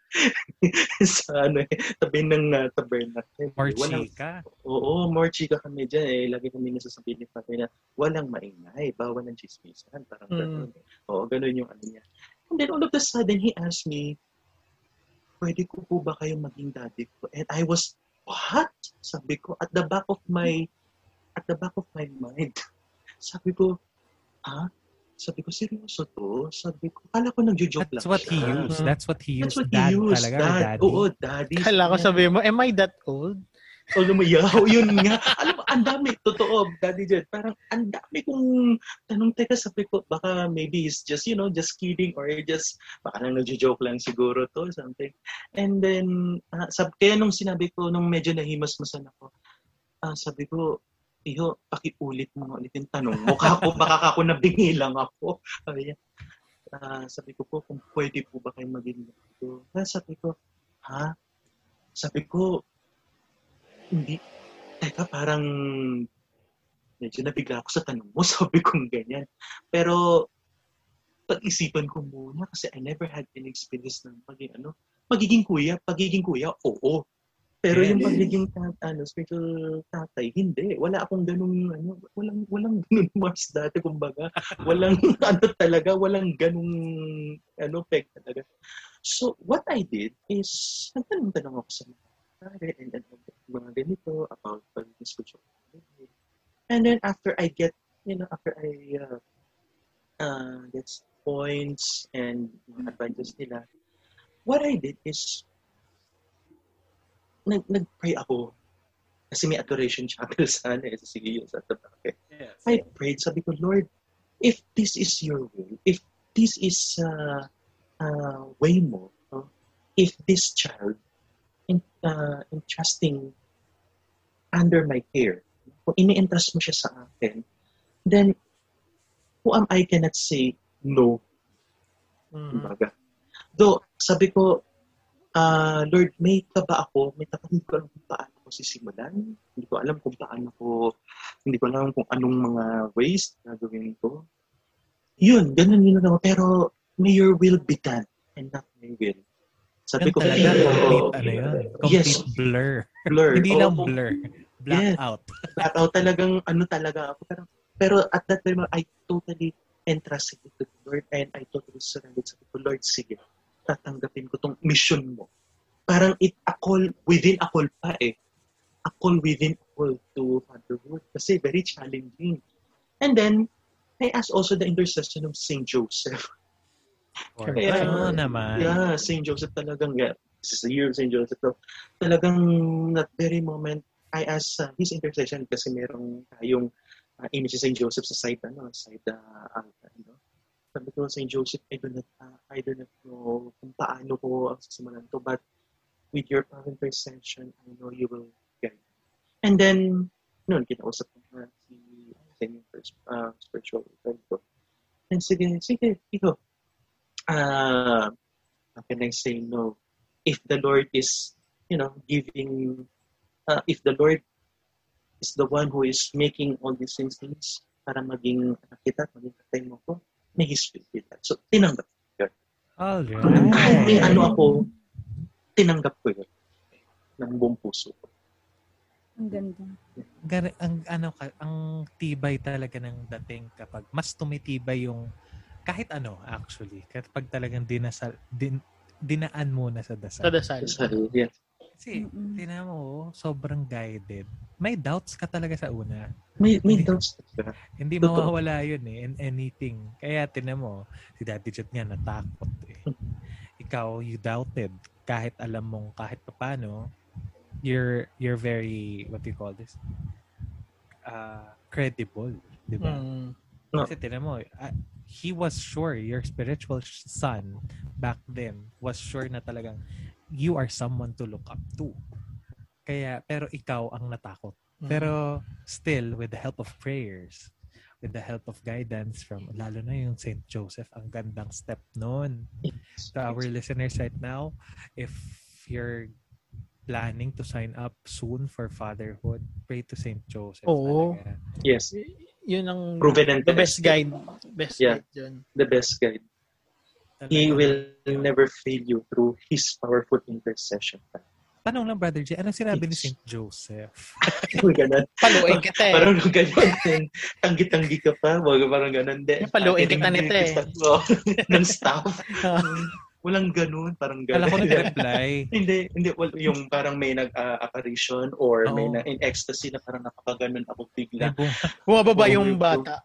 sa ano eh, tabi ng uh, tabernacle. Or Walang- chika. Oo, more chika kami dyan eh. Lagi kami nasasabihin ni Father na walang maingay, bawal ng chismisan. Parang Mm. ganun. Oo, ganun yung ano niya. And then all of a sudden, he asked me, pwede ko po ba kayo maging daddy ko? And I was, what? Sabi ko, at the back of my, at the back of my mind. Sabi ko, ah? Sabi ko, seryoso to? Sabi ko, kala ko nagjo-joke lang That's what he used. That's what he That's used. what Dad he used. talaga or Dad. daddy. Oo, daddy. Kala ko sabi mo, am I that old? Alam mo, yaw, yun nga. Alam mo, ang dami, totoo, Daddy Jed. Parang ang dami kong tanong, teka, sabi ko, baka maybe he's just, you know, just kidding or just, baka nang nagjo-joke lang siguro to, something. And then, uh, sab kaya nung sinabi ko, nung medyo nahimas-masan ako, ah sabi ko, Iho, pakiulit mo ulit yung tanong mo. Kako, baka ako nabingi lang ako. Sabi niya, ah, sabi ko po, kung pwede po ba kayo maging ganito? Ah, sabi ko, ha? Sabi ko, hindi. Teka, parang medyo nabigla ako sa tanong mo. Sabi kong ganyan. Pero pag-isipan ko muna kasi I never had any experience ng maging ano, magiging kuya, pagiging kuya, oo. Pero yung pagiging tat, ano, spiritual tatay, hindi. Wala akong ganung, ano, walang, walang ganung Mars dati, kumbaga. Walang, ano talaga, walang ganung, ano, peg talaga. So, what I did is, nagtanong-tanong ako sa mga pare and and mga ganito about pagiging spiritual tatay. And then after I get, you know, after I uh, uh, get points and mga advantages nila, what I did is, nag nag-pray ako. Kasi may adoration chapel sana eh, sa CEU sa Tabaque. Yes. I prayed, sabi ko, Lord, if this is your will, if this is uh, uh, way mo, no? if this child in, uh, entrusting under my care, kung ini-entrust mo siya sa akin, then who am I cannot say no Mm. Kumbaga. Though, sabi ko, ah, Lord, may taba ako, may taba, hindi ko alam kung paano ko sisimulan. Hindi ko alam kung paano ko, hindi ko alam kung anong mga ways na gawin ko. Yun, ganun yun ako. Pero, may your will be done and not my will. Sabi ko, talaga, "Oo, complete, ano yun, complete Yes. blur. blur. Hindi Oo, lang blur, blackout. blackout talagang ano talaga ako. Pero, pero at that time, I totally entrusted it to the Lord and I totally surrendered sa ko, Lord, sige, tatanggapin ko tong mission mo. Parang it a call within a call pa eh. A call within a call to fatherhood. Kasi very challenging. And then, I asked also the intercession of Saint Joseph. Or, Kaya- ano naman. Yeah, St. Joseph talagang, yeah, this is the year of St. Joseph. So, talagang that very moment, I asked uh, his intercession kasi merong tayong uh, image si St. Joseph sa side, ano, side uh, altar. No? Sabi ko, St. Joseph, I do not, uh, I do not know kung paano ko ang sisimulan to, but with your power intercession, I know you will guide. me." And then, noon, kinausap ko na si sa first, uh, spiritual friend ko. And sige, sige, ikaw, uh, how can I say no? If the Lord is, you know, giving, uh, if the Lord is the one who is making all these things para maging anak kita, maging tatay mo ko, may His will be that. So, tinanggap. All Kahit may ano ako, tinanggap ko yun ng buong puso ko. Ang ganda. Gari, ang ano ka, ang tibay talaga ng dating kapag mas tumitibay yung kahit ano actually kapag talagang dinasal din, dinaan mo na sa dasal. Sa dasal. Sa, yeah. Kasi Mm-mm. tinan mo sobrang guided. May doubts ka talaga sa una. May, may doubts ka. Hindi Totoo. mawawala yun eh in anything. Kaya tinan mo si Daddy Jet nga natakot eh. Ikaw you doubted kahit alam mong kahit paano you're you're very what do you call this? Uh, credible, di ba? Mm. No. Kasi tinan mo, ah, he was sure, your spiritual son back then was sure na talagang you are someone to look up to. Kaya, pero ikaw ang natakot. Mm. Pero still, with the help of prayers, with the help of guidance from, lalo na yung St. Joseph, ang gandang step nun. To our listeners right now, if you're planning to sign up soon for fatherhood, pray to St. Joseph. Oo. talaga. Yes, Yun ang proven and the best guide. Best Yeah. guide dyan. The best guide. He will never fail you through His powerful intercession. Tanong lang, Brother J, anong sinabi ni St. Joseph? Parang ganun. Paluin kita eh. Parang ganun din. Tanggi-tanggi ka pa. Wag parang ganun din. Paluin kita nito eh. Ng staff. Walang ganun. Parang Kala ko ganun. nag-reply. hindi, hindi. Well, yung parang may nag-apparition or may Oo. na in ecstasy na parang napakaganon ako May bigla. bu- Bumababa Oo, yung yung- bata.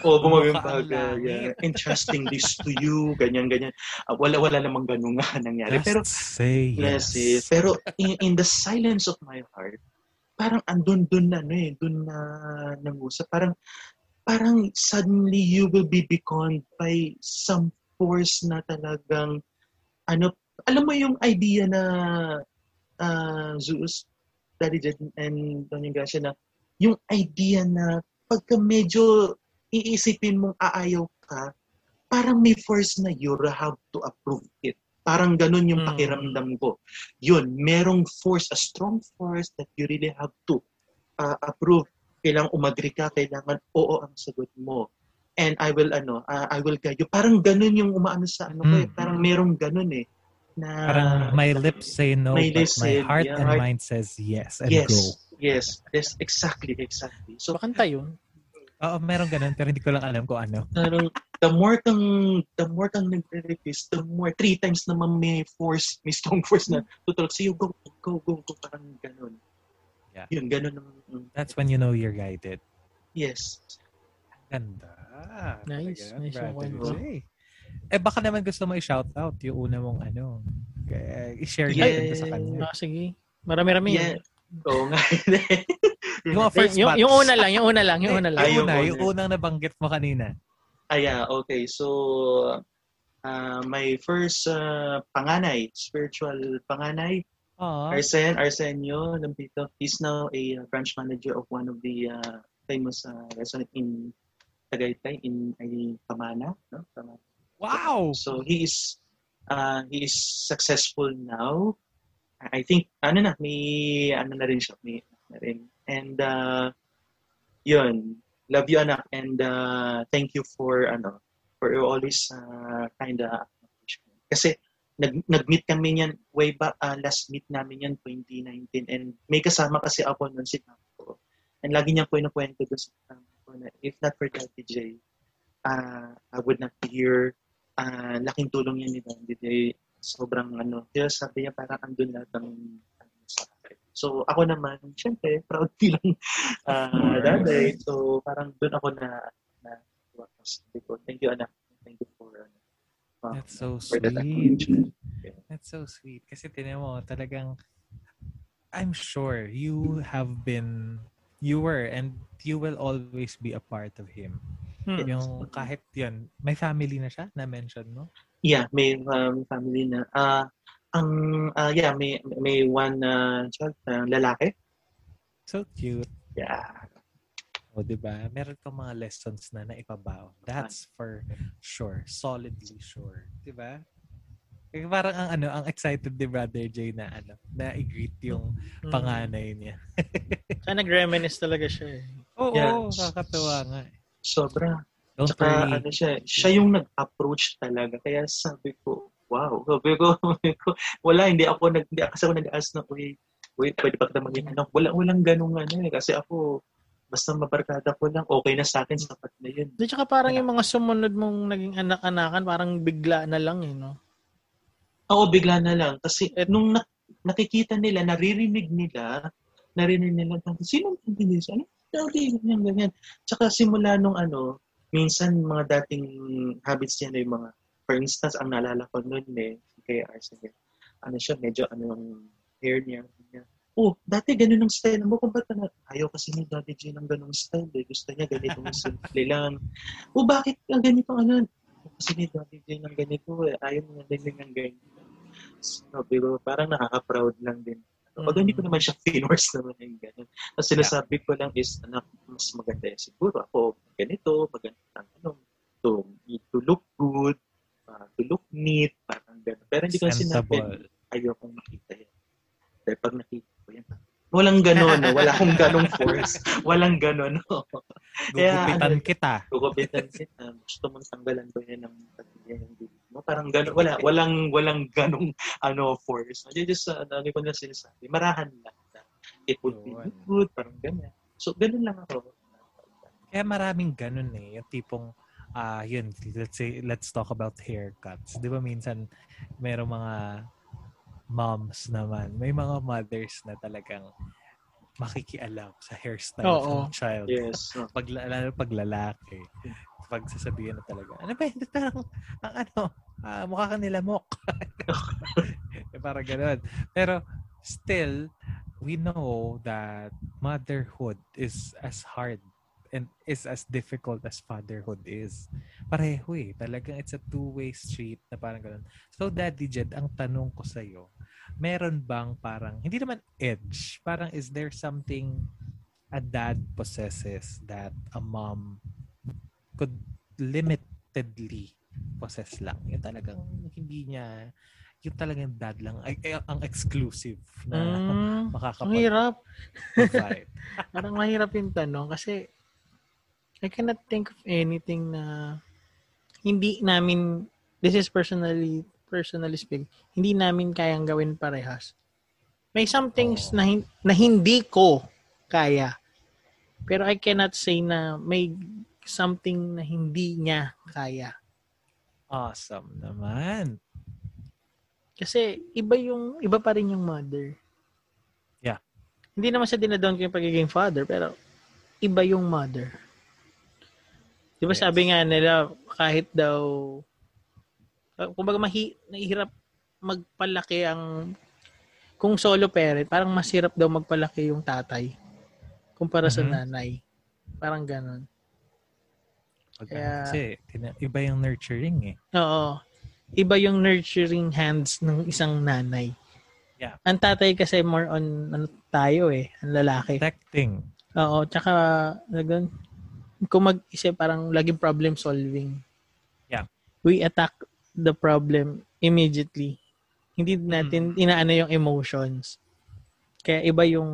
O, bumagay yung Mukha ang pag, uh, langit. yeah, entrusting this to you, ganyan, ganyan. Ah, wala, wala namang ganun nga nangyari. Just Pero, say yes. Yes, yes. Pero in, in the silence of my heart, parang andun dun na ano eh, dun na nangusap. Parang parang suddenly you will be beckoned by some force na talagang ano, alam mo yung idea na uh, Zeus, Daddy Jed and Doña Gracia na yung idea na pagka medyo iisipin mong aayaw ka, parang may force na you have to approve it. Parang ganun yung Mm. pakiramdam ko. Yun, merong force, a strong force that you really have to uh, approve. Kailangan umagri ka, kailangan oo ang sagot mo. And I will, ano, uh, I will guide you. Parang ganun yung umaano sa ano ko eh. Mm. Parang merong ganun eh. Na, Parang my lips say no, my but lips my say- heart yeah, and heart- mind says yes and yes, go. yes, yes, exactly, exactly. So, Bakanta yun. Oo, meron ganun, pero hindi ko lang alam kung ano. parang the more kang the more kang nagre-request, the more three times naman may force, may strong force na tutulog sa'yo, go, go, go, go, parang ganun. Yeah. Yun, ganun ang, mm, That's when you know you're guided. yes. Ganda. Nice, Talaga, nice yung kwento. Eh baka naman gusto mo i-shout out yung una mong ano. Kaya i-share Yeah. natin to sa kanya. Ah, sige. Marami-rami. Yeah. Oo nga. Yung first yung, yung una lang, yung una lang, yung una lang. Ay, Yung una, yung yung una. unang nabanggit mo kanina. Ah, yeah, okay. So, uh, my first uh, panganay, spiritual panganay, Oh, Arsen, Arsenio Lampito, he's now a uh, branch manager of one of the uh, famous uh, restaurant in Tagaytay, in ay, Pamana. No? Pamana. wow! So he is uh, he is successful now. I think, ano na, may, ano na rin siya, may, ano na rin. And, uh, yun, love you anak and uh, thank you for, ano, for always uh, kind of Kasi, nag, nag-meet kami niyan way back, uh, last meet namin yan 2019 and may kasama kasi ako nun si Tampo. And lagi niya po inukwento doon sa Tampo na if not for Daddy J, uh, I would not be here. Uh, laking tulong yan ni Daddy J. Sobrang ano, kaya sabi niya parang andun lahat ng ano, sa akin. So ako naman, syempre, proud bilang uh, daddy. So parang doon ako na na sabi ko, thank you anak. Thank you for uh, That's so for that sweet. That's so sweet. Kasi tinan mo, talagang, I'm sure you have been, you were, and you will always be a part of him. Hmm. Yung kahit yun, may family na siya, na-mention mo? Yeah, may um, family na. Ah, ang ah, yeah, may may one uh, child na lalaki. So cute. Yeah. O, di ba? Meron kang mga lessons na naipabaw. That's for sure. Solidly sure. Di ba? Kaya parang ang ano, ang excited ni Brother Jay na ano, na i-greet yung Mm. panganay niya. Kaya nag-reminisce talaga siya eh. Oo, Yeah. kakatawa nga. eh. Sobra. Don't Tsaka worry. ano siya, siya yung nag-approach talaga. Kaya sabi ko, wow. Sabi ko, sabi ko wala, hindi ako, nag, hindi kasi ako nag-ask na, uy, wait, pwede ba kita maging anak? Wala, walang ganung ano eh. Kasi ako, basta mabarkada ko lang, okay na sa akin, sapat na yun. Di tsaka parang yung mga sumunod mong naging anak-anakan, parang bigla na lang eh, no? Oo, bigla na lang. Kasi nung na- nakikita nila, naririnig nila, narinig nila, sino ang bilis? Ano? Okay, ganyan, ganyan. Tsaka simula nung ano, minsan mga dating habits niya na yung mga, for instance, ang naalala ko noon eh, kay Arsenal, ano siya, medyo ano yung hair niya. niya. Oh, dati ganun ang style mo. Kung ba't na, ayaw kasi ni Daddy J ng ganung style eh. Gusto niya ganitong simple lang. Oh, bakit ang ganito ano? Kasi Daddy J ng ganito eh. Ayaw mo na din ng ganito. Sabi ko, parang nakaka-proud lang din. Although hindi ko naman siya finors naman yung gano'n. Ang sinasabi ko lang is, anak, mas maganda yan siguro. Ako, ganito, maganda ang ano, to, to look good, uh, to look neat, parang gano'n. Pero hindi ko sinabi, ayokong makita yan. Dahil pag nakita ko yan, walang gano'n, no? wala akong ganong force. Walang gano'n. No? Kaya, Gugupitan ano, kita. Gugupitan kita. Gusto mong tanggalan ko yan ng pagkakaya ng bibig mo. Parang gano'n. Wala, walang, walang ganong ano, force. Hindi just, uh, ano ko na sinasabi. Marahan lang. It would be good. Parang ganyan. So, ganun lang ako. Kaya maraming ganun eh. Yung tipong, ah yun, let's say, let's talk about haircuts. Di ba minsan, merong mga moms naman, may mga mothers na talagang makikialam sa hairstyle Oo. ng child. Yes. Pag, lalo pag lalaki, pag sasabihin na talaga, ano ba, hindi parang, ang ano, ah, mukha ka nilamok. eh, parang ganun. Pero, still, we know that motherhood is as hard and is as difficult as fatherhood is. Pareho eh. Talagang it's a two-way street na parang ganun. So, Daddy Jed, ang tanong ko sa'yo, meron bang parang, hindi naman edge, parang is there something a dad possesses that a mom could limitedly possess lang. Yung talagang hindi niya, yung talagang dad lang, ay, ay, ang exclusive na Mm, ang makakapag-provide. hirap. Parang mahirap yung tanong kasi I cannot think of anything na hindi namin, this is personally, personally speaking, hindi namin kayang gawin parehas. May some things na, hin- na hindi ko kaya. Pero I cannot say na may something na hindi niya kaya. Awesome naman. Kasi iba yung iba pa rin yung mother. Yeah. Hindi naman siya dinadown ko yung pagiging father, pero iba yung mother. Di ba Yes. sabi nga nila, kahit daw, kumbaga mahi, nahihirap magpalaki ang, kung solo parent, parang masirap daw magpalaki yung tatay kumpara sa Mhm. nanay. Parang ganon. Pag, Kaya- kasi tina- iba yung nurturing eh. Oo. Iba yung nurturing hands ng isang nanay. Yeah. Ang tatay kasi more on ano tayo eh, ang lalaki. Protecting. Oo, tsaka nagan kung mag-isip parang laging problem solving. Yeah. We attack the problem immediately. Hindi natin inaano yung emotions. Kaya iba yung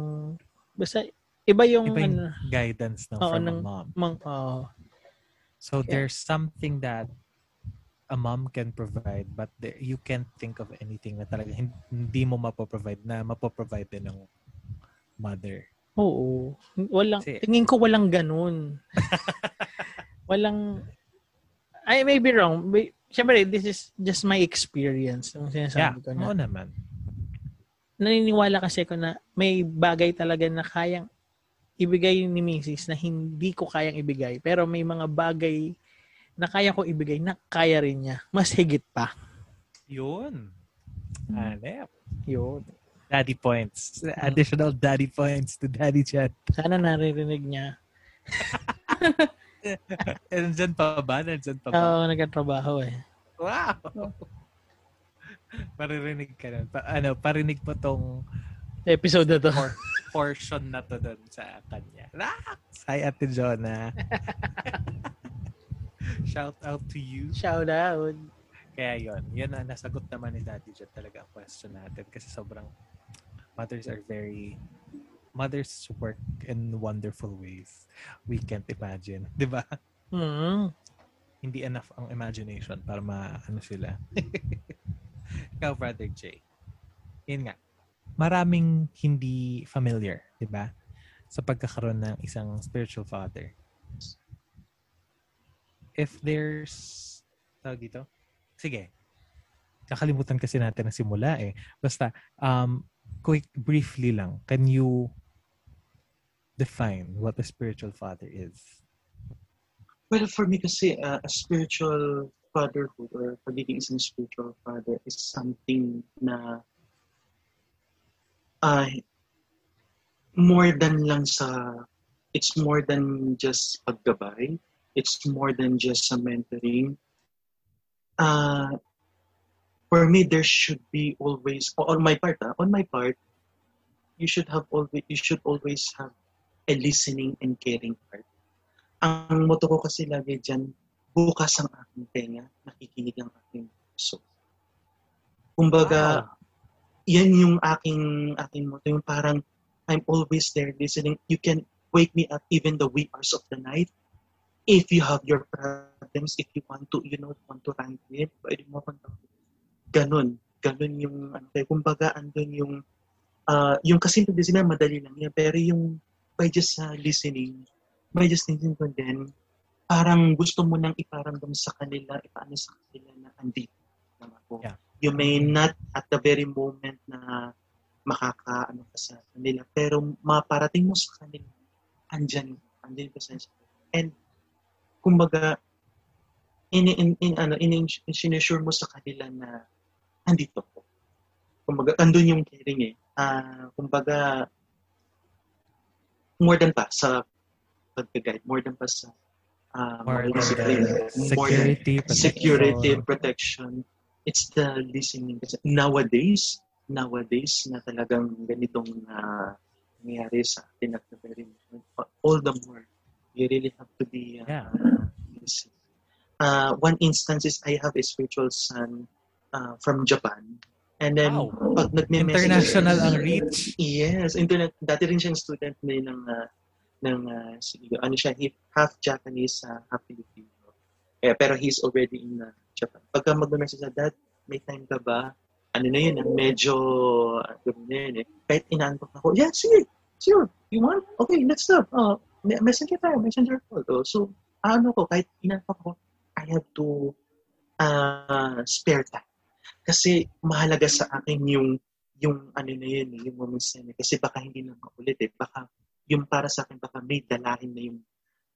basta iba yung, Iba yung ano, guidance no, Oo, from ng- a mom. mang, oh, So Yeah. there's something that a mom can provide but there, you can't think of anything na talaga hin- hindi mo mapoprovide na mapoprovide din ng mother. oo. Walang Kasi- tingin ko walang ganun. walang I may be wrong. Siyempre, this is just my experience. Yung Yeah, sinasabi ko na. oo naman. naniniwala kasi ako na may bagay talaga na kayang ibigay ni Mrs. na hindi ko kayang ibigay. Pero may mga bagay na kaya ko ibigay na kaya rin niya. Mas higit pa. Yun. Hmm. Hanep. Yun. Daddy points. Additional daddy points to Daddy Chat. Sana naririnig niya. Eh, Nandyan pa ba? Nandyan pa ba? Oo, nagkatrabaho eh. Wow! Maririnig ka nun. Pa, ano, parinig mo tong Episode na to. por- portion na to dun sa kanya. Ah! Hi, Ate Jonah. Shout out to you. Shout out. Kaya yon yun na nasagot naman ni Daddy Jet talaga ang question natin kasi sobrang mothers are very mothers work in wonderful ways we can't imagine di ba? Hmm. hindi enough ang imagination para maano sila. Ikaw brother Jay. Yun nga. Maraming hindi familiar di ba? Sa pagkakaroon ng isang spiritual father. If there's tawag dito? Sige. Kakalimutan kasi natin na simula eh. Basta um quick briefly lang. Can you define what a spiritual father is Well, for me kasi, uh, a spiritual fatherhood or pagiging isang spiritual father is something na uh, more than lang sa, it's more than just paggabay. It's more than just a mentoring. Uh, for me, there should be always, on my part, ah, on my part, you should have always, you should always have a listening and caring part ang motto ko kasi lagi dyan, bukas ang aking tenga, nakikinig ang aking puso. Kumbaga, yan yung aking, aking motto, yung parang, I'm always there listening. You can wake me up even the wee hours of the night. If you have your problems, if you want to, you know, want to rant with, pwede mo akong. Ganun. Ganun yung, ano, kumbaga, andun yung, uh, yung kasimple din sila, madali lang yan. Pero yung, by just uh, listening, by just listening to them, parang gusto mo nang iparamdam sa kanila, ipaano sa kanila na andito lang ako. Yeah. You may not at the very moment na makakaano ka sa kanila, pero maparating mo sa kanila, andyan, andyan ka sa And, kumbaga, in, in, in, ano, in, in, sinusure mo sa kanila na andito ko. Kumbaga, andun yung caring eh. Ah, kumbaga, more than pa sa pagka-guide, more than pa sa uh, More than discipline, more than security, protection. security, protection. It's the listening. Kasi nowadays, nowadays na talagang ganitong uh, nangyayari sa atin at the very moment, all the more, you really have to be uh, Yeah. listening. Uh, one instance is I have a spiritual son uh, from Japan. And then, Wow. pag nagme-message International ang reach. Yes, internet. Dati rin siyang student na ng uh, ng uh, sige, ano siya, he, half Japanese, uh, half Filipino. Eh, pero he's already in uh, Japan. Pagka mag-message sa dad, may time ka ba? Ano na yun, medyo, uh, gawin na yun eh. Kahit inaantok ako, yeah, sige, sure, you want? Okay, let's stop. Me- messenger tayo, messenger call. Oh, so, ano ko, kahit inaantok ako, I have to uh, spare time. Kasi mahalaga sa akin yung yung ano na yun, eh, yung moments na yun. eh. Kasi baka hindi na maulit eh. Baka yung para sa akin, baka may dalahin na yung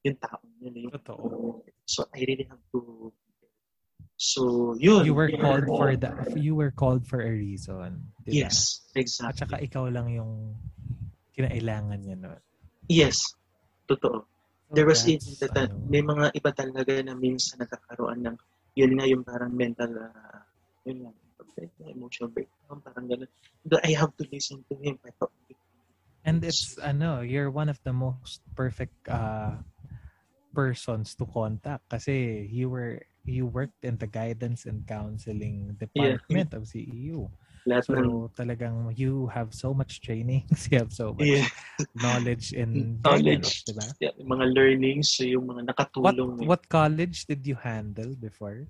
yung tao yun. eh, Yung, Totoo. so I really have to So, yun. You were called for the you were called for a reason. Diba? Yes, At exactly. saka ikaw lang yung kinailangan niya nun. Yes, totoo. There was in that, ano, may mga iba talaga na minsan nagkakaroon ng, yun nga yung parang mental, uh, yun nga, emotional breakdown, parang gano'n. But I have to listen to him. I thought, And it's ano, you're one of the most perfect uh persons to contact kasi you were you worked in the guidance and counseling department of CEU. Lahat ng, So talagang you have so much trainings, you have so much yeah, knowledge in Knowledge. diba? yeah, mga learnings, so yung mga What nakatulong. eh. what college did you handle before?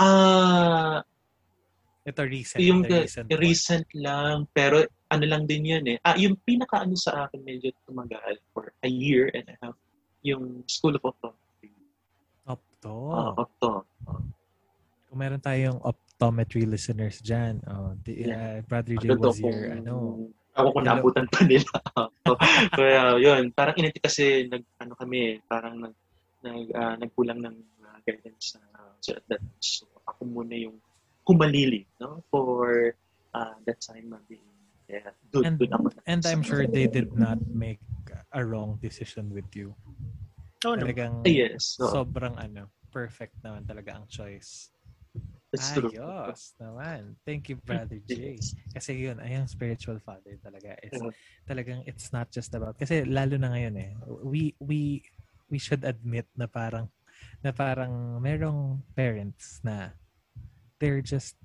Ah, Ito recent. yung the recent, recent one. lang, pero ano lang din yun eh. Ah, yung pinaka ano sa akin medyo tumagal for a year and a half, yung School of Optometry. Opto. Ah, Opto. Kung meron tayong optometry listeners dyan, oh, the, uh, Brother J Ano was your, kung- ano, Ako kung naabutan pa nila. Kaya yun, parang initi kasi nag, ano kami, parang nag, nag, ah, nagkulang ng ah, guidance sa so at that So ako muna yung kumalili, no? For uh, that time uh, being yeah, doon, And- ako. and I'm sure they did not make a wrong decision with you. Oh, no. Talagang yes, so, sobrang ano, perfect naman talaga ang choice. that's true. Ayos naman. Thank you, Brother J. Yes. Kasi yun, ay ang spiritual father talaga. Is, Yeah. talagang it's not just about, kasi lalo na ngayon eh, we, we, we should admit na parang, na parang merong parents na they're just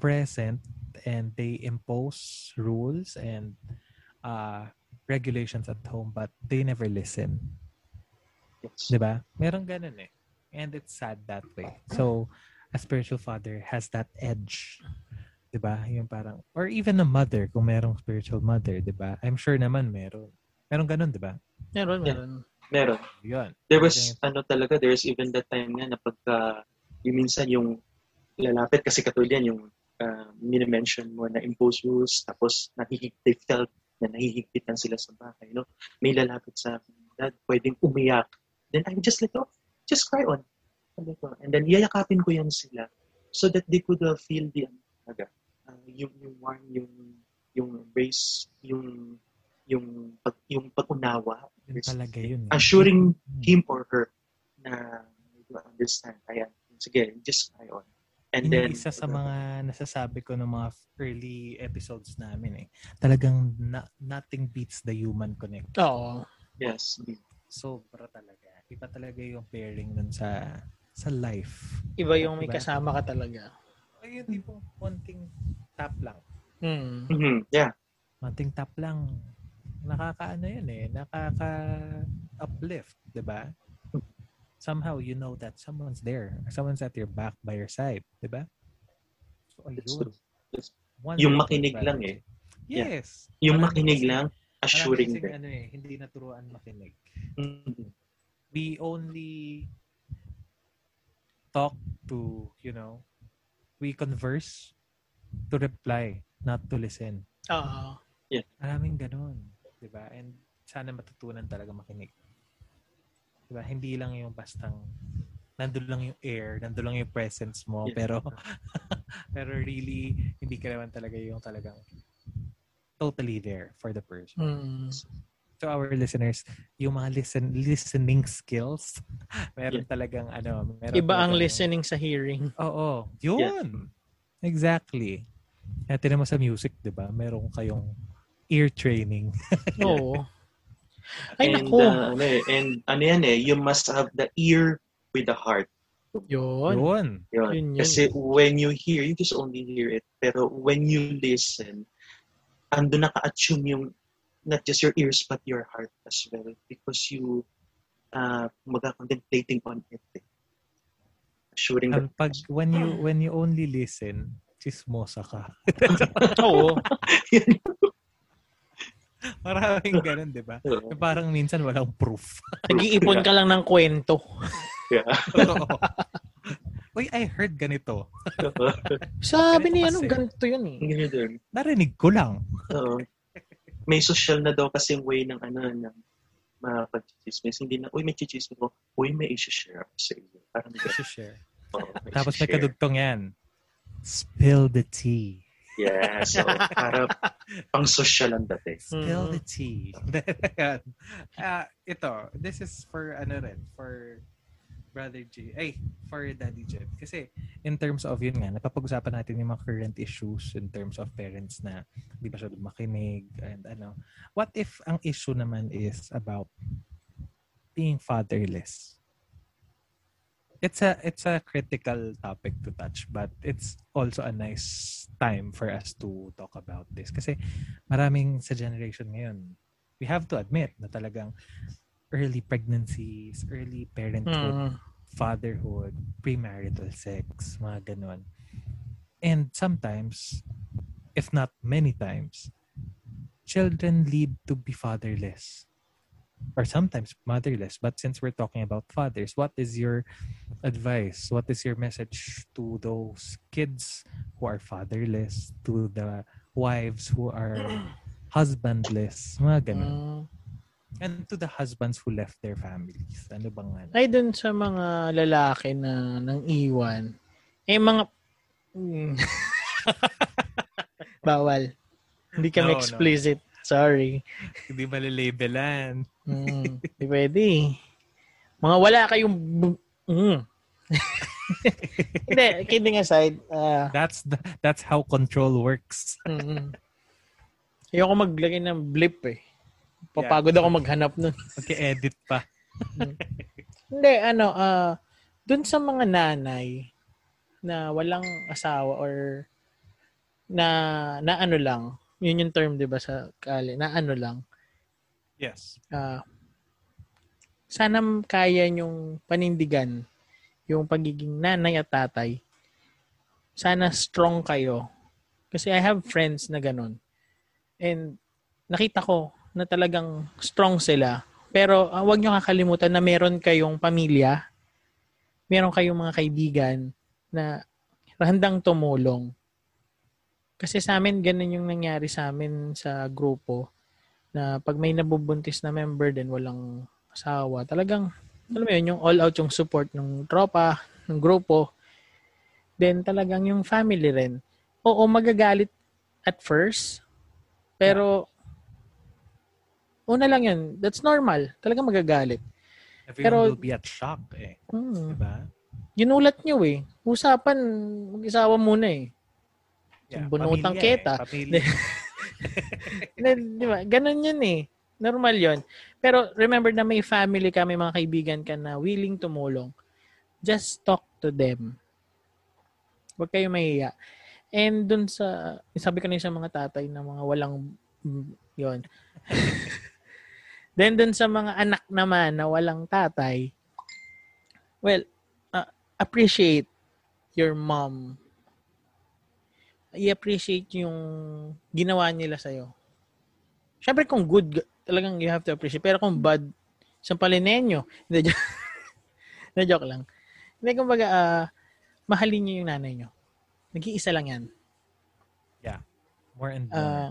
present and they impose rules and uh, regulations at home but they never listen. Yes. 'Di ba? Merong ganun eh. And it's sad that way. So, a spiritual father has that edge. 'Di ba? Yung parang or even a mother kung merong spiritual mother, 'di ba? I'm sure naman meron. Meron ganun, 'di ba? Meron, Yeah. meron. Meron. Yun. There was, ano talaga, there's even that time nga na pagka, yung minsan yung lalapit, kasi katulad yan, yung uh, minimension mo na impose rules, tapos nahihig, they felt na nahihigpitan sila sa bahay, no? May lalapit sa akin, dad, pwedeng umiyak. Then I just let off, just cry on. And then yayakapin ko yan sila so that they could uh, feel the, uh, yung, yung warm, yung, yung embrace, yung, yung, pag, yung pag-unawa. Yun talaga yun. eh. Assuring Mm. him or her na you understand. Ayan. Sige, just cry on. And then, yung isa sa mga nasasabi ko ng mga early episodes namin eh. Talagang na- nothing beats the human connection. Oo. yes. Sobra talaga. Iba talaga yung pairing nun sa sa life. Iba yung may Diba? kasama ka talaga. Ayun, di po, konting tap lang. Hmm. Mhm. Yeah. Konting tap lang. Nakakaano yun eh. Nakaka-uplift, di ba? Somehow you know that someone's there. Someone's at your back by your side, di ba? So, ayun. it's- yung makinig lang eh. Yeah. Yes. Yung Marami makinig kasi- lang, assuring kasing din. ano eh, hindi naturuan makinig. Mhm. We only talk to, you know, we converse to reply, not to listen. Oo. Maraming ganun. Di ba? And sana matutunan talaga makinig. Di ba? Hindi lang yung bastang nandun lang yung air, nandun lang yung presence mo, Yeah. pero pero really, hindi ka naman talaga yung talagang totally there for the person. Hmm. To our listeners, yung mga listen listening skills, meron talagang ano, meron Iba ang listening sa hearing. Oo, yun. Exactly. Kaya tinan mo sa music, di ba? Meron kayong ear training. Oo. Ay, and, naku. uh, ano eh, and ano yan eh, you must have the ear with the heart. Yun. Yun. Yun. Yun yun. Kasi when you hear, you just only hear it. Pero when you listen, ando naka-attune yung not just your ears but your heart as well because you uh, contemplating on it. Eh. Assuring Ang pag, when you when you only listen, chismosa ka. Oo. Maraming ganun, di ba? Oo. Parang minsan walang proof. Nag-iipon ka lang ng kwento. Yeah. Oo. Uy, I heard ganito. Sabi Ganito ni ano, ganito yun eh. Ganyan. Narinig ko lang. Oo. May social na daw kasi way ng ano ng mga pag-chismis. Hindi na, uy, may chichismis ko. Uy, may isi-share ako sa iyo. Parang gano'n. share. May Tapos may kadugtong yan. Spill the tea. Yeah, so para pang social ang dating. Spill Mhm. the tea. Ah, ito, this is for ano rin, for Brother J. Ay, for Daddy Jet. Kasi in terms of yun nga, napapag-usapan natin yung mga current issues in terms of parents na di ba siya makinig and ano. What if ang issue naman is about being fatherless? it's a it's a critical topic to touch but it's also a nice time for us to talk about this kasi maraming sa generation ngayon we have to admit na talagang early pregnancies, early parenthood, Mm. fatherhood, premarital sex, mga ganon. And sometimes, if not many times, children lead to be fatherless. Or sometimes motherless. But since we're talking about fathers, what is your advice? What is your message to those kids who are fatherless, to the wives who are husbandless, mga ganon. Mm. And to the husbands who left their families. Ano bang ano? Ay, dun sa mga lalaki na nang iwan, eh mga... Mm. Bawal. Hindi kami No, no. explicit. Sorry. Hindi malalabelan. Mm, pwede. Mga wala kayong... bu- Mm. Hindi, kidding aside. ah, That's the, that's how control works. mm, Ayoko maglagay ng blip eh. Papagod ako maghanap nun. Mag-edit pa. Hindi, ano, ah, dun sa mga nanay na walang asawa or na na ano lang, yun yung term 'di ba sa kali, na ano lang. Yes. ah, sana kaya nyong panindigan yung pagiging nanay at tatay. Sana strong kayo. Kasi I have friends na ganun. And nakita ko na talagang strong sila. Pero uh, huwag nyo kakalimutan na meron kayong pamilya, meron kayong mga kaibigan na handang tumulong. Kasi sa amin, ganun yung nangyari sa amin sa grupo na pag may nabubuntis na member din, walang asawa, talagang, alam mo yun, yung all out yung support ng tropa, ng grupo, then talagang yung family rin. Oo, magagalit at first, pero una lang yun, that's normal. Talagang magagalit. Everyone Pero- will be at shock eh. Hmm. Diba? Ginulat nyo eh. Usapan, mag-isawa muna eh. Bunutang pamilya kita. Eh. Di ba? Ganun yun eh. Normal yun. Pero remember na may family ka, may mga kaibigan ka na willing tumulong. Just talk to them. Huwag kayo mahiya. And dun sa, sabi ko na sa mga tatay na mga walang, mm, yun. Then dun sa mga anak naman na walang tatay, well, uh, appreciate your mom. I-appreciate yung ginawa nila sa'yo. Siyempre kung good, talagang you have to appreciate. Pero kung bad, sampalin ninyo. Hindi, joke, na joke lang. Hindi, kumbaga, ah, mahalin niyo yung nanay nyo. Nag-iisa lang yan. More and more. Ah,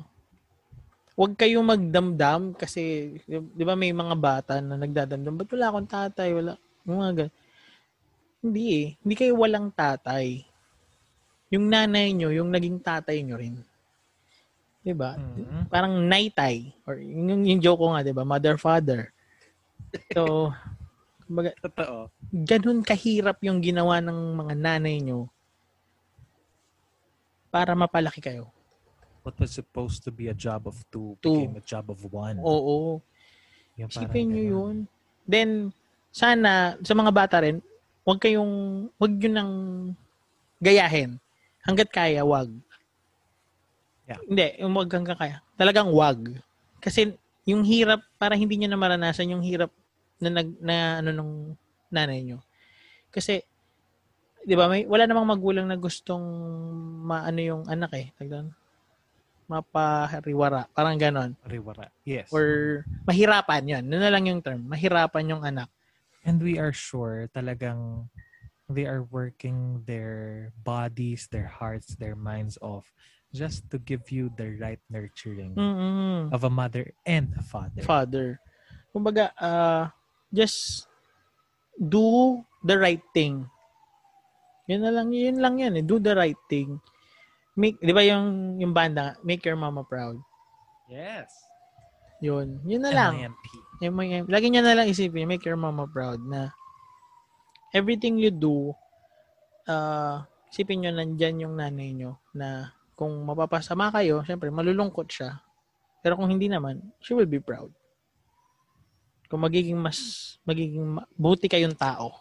huwag kayong magdamdam kasi, di ba may mga bata na nagdadamdam, ba't wala akong tatay? Wala, mga gan- Hindi eh. Hindi kayo walang tatay. Yung nanay nyo, yung naging tatay nyo rin. Di ba? Mhm. Parang naitay. Or yung, yung joke ko nga, di ba? Mother, father. So, kumbaga, Totoo. ganun kahirap yung ginawa ng mga nanay nyo para mapalaki kayo. What was supposed to be a job of two, Two. became a job of one. Oo. Yung Isipin nyo yun. Then, sana, sa mga bata rin, huwag kayong, huwag yun nang gayahin. Hanggat kaya, wag. Yeah. Hindi, yung wag hanggang kaya. Talagang wag. Kasi, yung hirap, para hindi nyo na maranasan yung hirap na, nag, na ano nung nanay nyo. Kasi, di ba, may, wala namang magulang na gustong maano yung anak eh. Tagdan, mapariwara. Parang ganon. Riwara. Yes. Or mahirapan yun. Yun na lang yung term. Mahirapan yung anak. And we are sure talagang they are working their bodies, their hearts, their minds off just to give you the right nurturing Mm-mm. of a mother and a father. Father. Kumbaga, uh, just do the right thing. Yun na lang, yun lang yan eh. Do the right thing. Make, di ba yung, yung banda, make your mama proud. yes. Yun. Yun na lang. MIMP. M- lagi niya na lang isipin, make your mama proud na everything you do, uh, isipin nyo nandyan yung nanay nyo na kung mapapasama kayo, syempre malulungkot siya. Pero kung hindi naman, she will be proud. Kung magiging mas, magiging ma- buti kayong tao.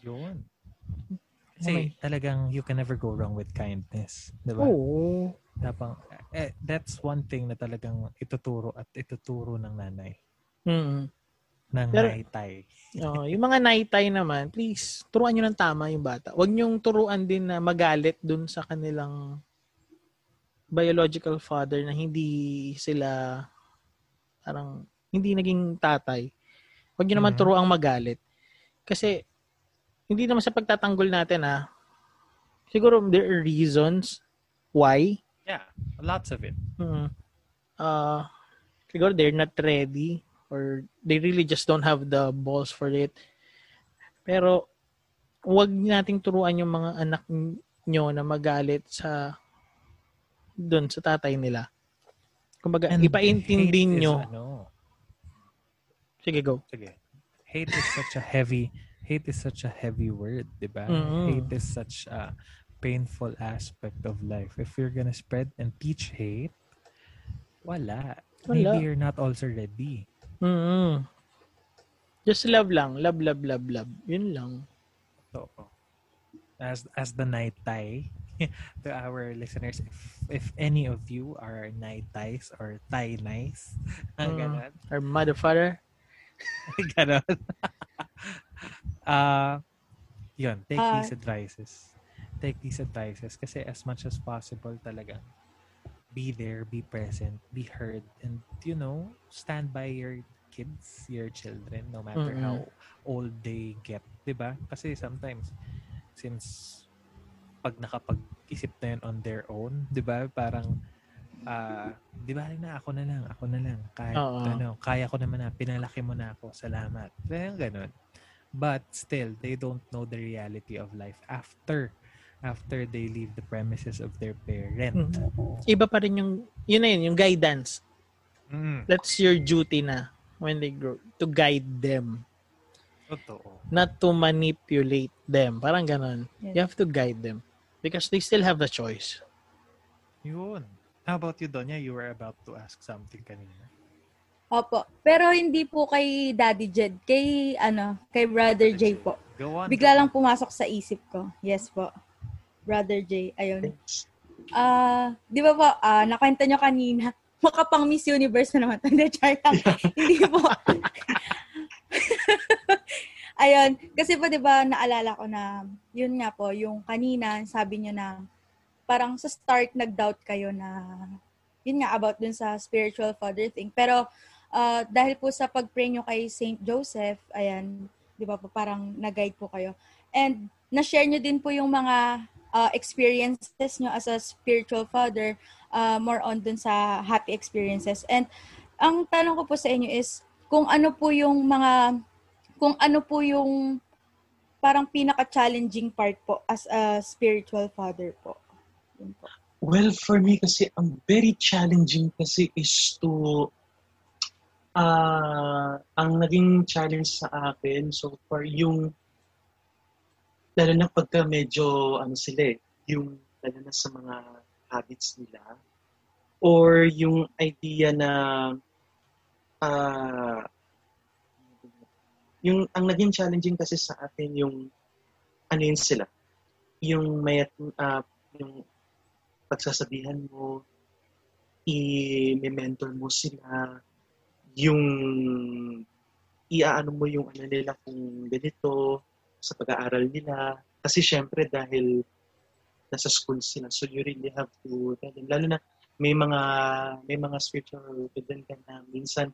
Yun. Kasi Okay. talagang you can never go wrong with kindness. Di ba? Oo. Tapang, eh, that's one thing na talagang ituturo at ituturo ng nanay. Mm. Ng Pero- naitay. Oo, yung mga naitay naman, please, turuan nyo ng tama yung bata. Huwag nyong turuan din na magalit dun sa kanilang biological father na hindi sila parang hindi naging tatay. Huwag nyo naman Mhm. turuang magalit. Kasi hindi naman sa pagtatanggol natin ha. Siguro there are reasons why. Yeah, lots of it. Mm. Uh, siguro they're not ready or they really just don't have the balls for it. Pero wag nating turuan yung mga anak nyo na magalit sa doon sa tatay nila. Kumbaga, And ipaintindi hate is nyo. ano, Sige, go. sige. Hate is such a heavy, hate is such a heavy word, di ba? Mhm. Hate is such a painful aspect of life. If you're gonna spread and teach hate, wala. Wala. Maybe you're not also ready. Mm Just love lang. Love, love, love, love. Yun lang. So, as as the night tie to our listeners, if if any of you are night ties or tie nice, Mm. ganon, Our mother, father. ganon. uh, yun, take Ah. these advices. Take these advices kasi as much as possible talaga be there, be present, be heard, and you know, stand by your kids, your children, no matter Mm-mm. how old they get, 'di ba? Kasi sometimes since pag nakapag-isip na yun on their own, 'di ba? Parang ah, 'di ba na ako na lang, ako na lang. Kahit Oo. ano, kaya ko naman na, pinalaki mo na ako. Salamat. Kaya ganun. But still, they don't know the reality of life after after they leave the premises of their parent. Mm. Iba pa rin yung, yun na yun, yung guidance. Mm. That's your duty na when they grow to guide them Totoo. not to manipulate them parang ganon Yes. you have to guide them because they still have the choice Yun. How about you, Donya? You were about to ask something kanina. Opo. Pero hindi po kay Daddy Jed. Kay, ano, kay Brother J po. Go on. Bigla lang pumasok sa isip ko. Yes po. Brother J. Ayun. Ah, di ba po, ah, nakwento nyo kanina, makapang Miss Universe na naman. Hindi, char lang. Hindi po. Ayun. Kasi po, di ba, naalala ko na, yun nga po, yung kanina, sabi nyo na, parang sa start, nag-doubt kayo na, yun nga, about dun sa spiritual father thing. Pero, ah, dahil po sa pag-pray nyo kay Saint Joseph, ayan, di ba po, parang nag-guide po kayo. And, na-share nyo din po yung mga uh, experiences nyo as a spiritual father, uh, more on dun sa happy experiences. And ang tanong ko po sa inyo is, kung ano po yung mga, kung ano po yung parang pinaka-challenging part po as a spiritual father po. Yun po. Well, for me kasi, ang very challenging kasi is to, ah ang naging challenge sa akin so far, yung, lalo na pagka medyo, ano sila eh, yung, lalo na sa mga habits nila, or yung idea na, ah yung, ang naging challenging kasi sa akin yung, ano yun sila, yung may, ah, yung pagsasabihan mo, i-mentor mo sila, yung iaano mo yung ano nila kung ganito sa pag-aaral nila. Kasi syempre dahil nasa school sila, so you really have to tell them. Lalo na may mga may mga spiritual student ka na minsan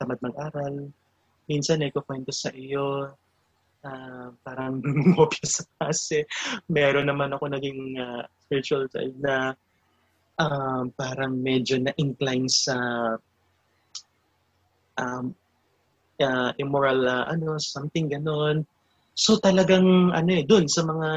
tamad mag-aral. Minsan eh, kwento sa iyo ah, parang mopya sa klase. Meron naman ako naging ah, spiritual side na um, parang medyo na-incline sa um, uh, immoral, uh, ano, something ganon. So talagang, ano eh, dun sa mga,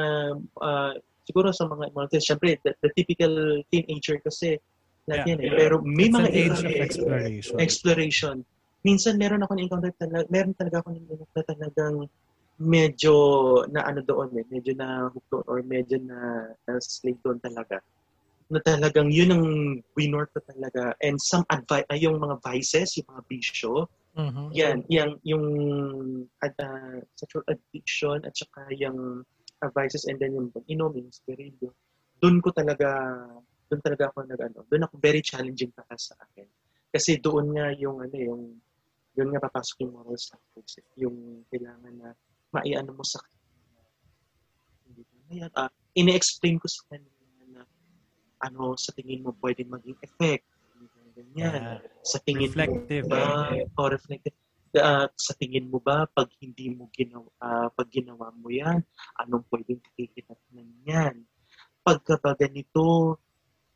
uh, siguro sa mga immoral things, syempre, the, the typical teenager kasi, lahat Yeah. yan eh. Pero may It's mga age of exploration. exploration. Minsan meron ako na-encounter talaga, meron talaga ako na na talagang medyo na ano doon eh, medyo na hook doon or medyo na, na slave doon talaga. Na talagang yun ang winor ko talaga. And some advice, ay yung mga vices, yung mga bisyo, Mhm. Yan, yung, yung ad, ah, sexual addiction at saka yung uh, vices and then yung inumin, sterilyo. Doon ko talaga, doon talaga ako nag ano, doon ako very challenging para sa akin. Kasi doon nga yung ano yung doon nga papasok yung moral standards. eh. Yung kailangan na maiano mo sa hindi na yan. Ah, ini-explain ko sa kanila na ano sa tingin mo pwedeng maging effect. Ganyan. Yeah. Sa tingin Reflective, mo ba, o reflective, Ah, sa tingin mo ba pag hindi mo ginawa ah, pag ginawa mo yan anong pwedeng kakikinatnan yan? Pagka ba ganito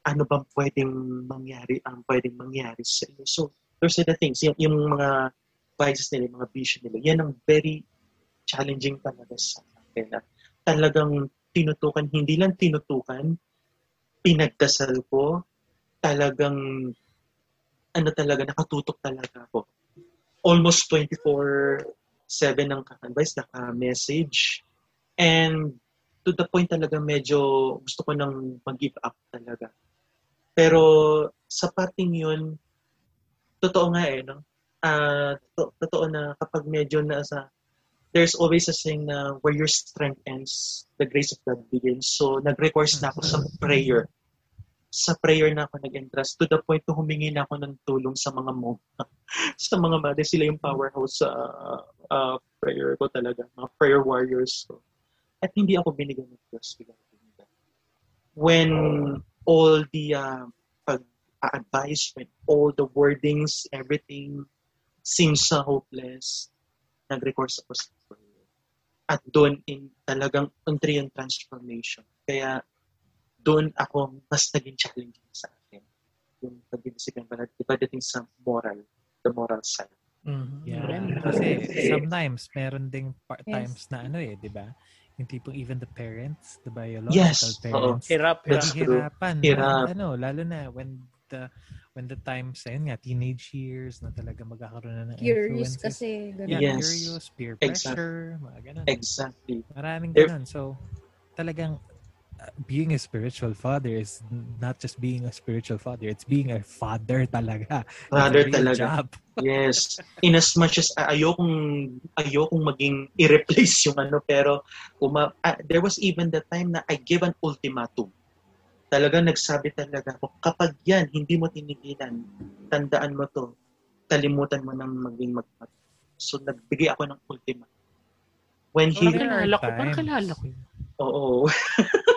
ano bang pwedeng mangyari ang pwedeng mangyari sa iyo so those are the things. Yung, yung mga vices nila yung mga vision nila yan ang very challenging talaga sa akin. Na talagang tinutukan hindi lang tinutukan pinagdasal ko talagang ano talaga nakatutok talaga ako almost 24-7 ng ka-advice, naka-message. And to the point talaga medyo gusto ko nang mag-give up talaga. Pero sa parting yun, totoo nga eh, no? Ah, to- totoo na kapag medyo nasa there's always a saying na where your strength ends, the grace of God begins. So, nag-recourse na ako sa prayer. Sa prayer na ako nag-entrust to the point na humingi na ako ng tulong sa mga monk sa mga mother, sila yung powerhouse sa uh, prayer ko talaga, mga prayer warriors ko. At hindi ako binigyan ng Diyos regarding that. When all the uh, pag-advise, when all the wordings, everything seems so hopeless, nag-recourse ako sa prayer. At doon in talagang entry yung transformation. Kaya doon ako mas naging challenging sa akin. Yung pag-ibisigan pa natin, pagdating sa moral, the moral side. Mhm. Yeah. Kasi sometimes meron ding pa- Yes. times na ano eh, di ba? Yung tipong even the parents, the biological Yes, parents, Hirap, hirap. That's true. hihirapan. Hirap. Ano, lalo na when the when the times, ayun nga, teenage years na talaga magkakaroon na ng Curious influences. kasi. Ganun. Yeah, Yes. curious, peer Exactly. pressure, mga ganun. Exactly. Maraming ganun. So, talagang being a spiritual father is not just being a spiritual father, it's being a father talaga. Real talaga. job. Yes. In as much as uh, ayokong ayokong maging i-replace yung ano pero uma, ah, there was even the time na I gave an ultimatum. Talagang nagsabi talaga ako kapag yan hindi mo tinigilan, tandaan mo to. Kalimutan mo nang maging mag So nagbigay ako ng ultimatum. When he Parang kilala ko, parang kilala ko. oo.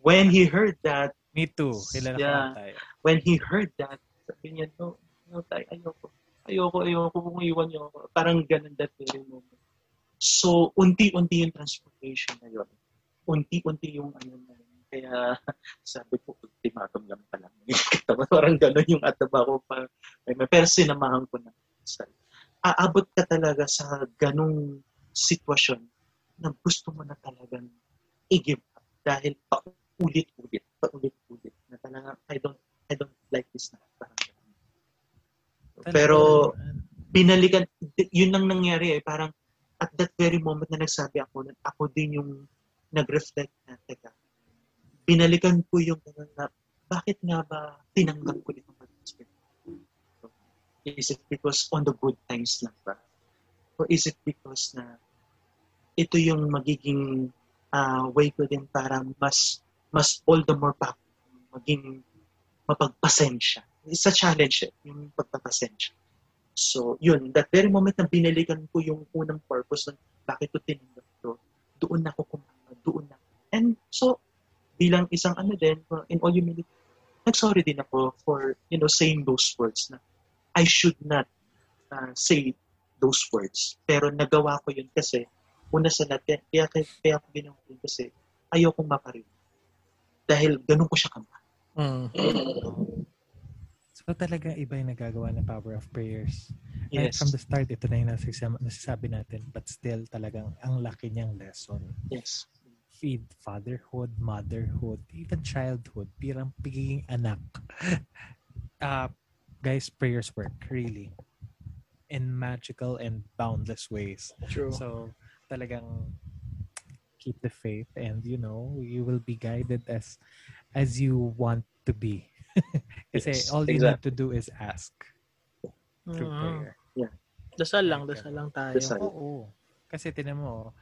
when he heard that, Me too. Kilala Yeah. tayo. when he heard that, sabi niya, no, no, tay, ayoko. Ayoko, ayoko kung iwan niyo ako. Parang ganun that very moment. So, unti-unti yung transformation na yun. Unti-unti yung ano na yun. Kaya, sabi ko, ultimatum lang pala. Parang ganun yung ataba ko. Pa, pero sinamahan ko na. Aabot ka talaga sa ganung sitwasyon na gusto mo na talagang i-give. Dahil paulit-ulit, paulit-ulit. Na talaga, I don't, I don't like this na. Parang ganun. Pero, binalikan, yun lang nangyari eh. Parang, at that very moment na nagsabi ako, na ako din yung nag-reflect na, teka, binalikan ko yung na, bakit nga ba tinanggap ko itong mag-spirit? Is it because on the good times lang ba? Or is it because na ito yung magiging ah, way ko din para mas mas all the more pa maging mapagpasensya. It's a challenge eh, yung pagpapasensya. So, yun, that very moment na binalikan ko yung unang purpose ng bakit ko tinanggap to, doon ako kumama, doon na. And so, bilang isang ano din, uh, in all humility, nagsorry din ako for, you know, saying those words na I should not uh, say those words. Pero nagawa ko yun kasi, una sa lahat, kaya, kaya, kaya ako ginawa yun kasi ayokong maparinig. Dahil ganun ko siya kamahal. Mm. So talaga iba yung nagagawa ng power of prayers. Right Yes. from the start, ito na yung nasasabi natin. But still, talagang ang laki niyang lesson. Yes. Feed fatherhood, motherhood, even childhood, pirang pagiging anak. uh, guys, prayers work, really. In magical and boundless ways. True. So, talagang keep the faith and you know, you will be guided as as you want to be. Kasi Yes, all you exactly. need to do is ask through Mm. prayer. Dasal lang, dasal lang tayo. Dasal. Oo. Kasi tinan mo,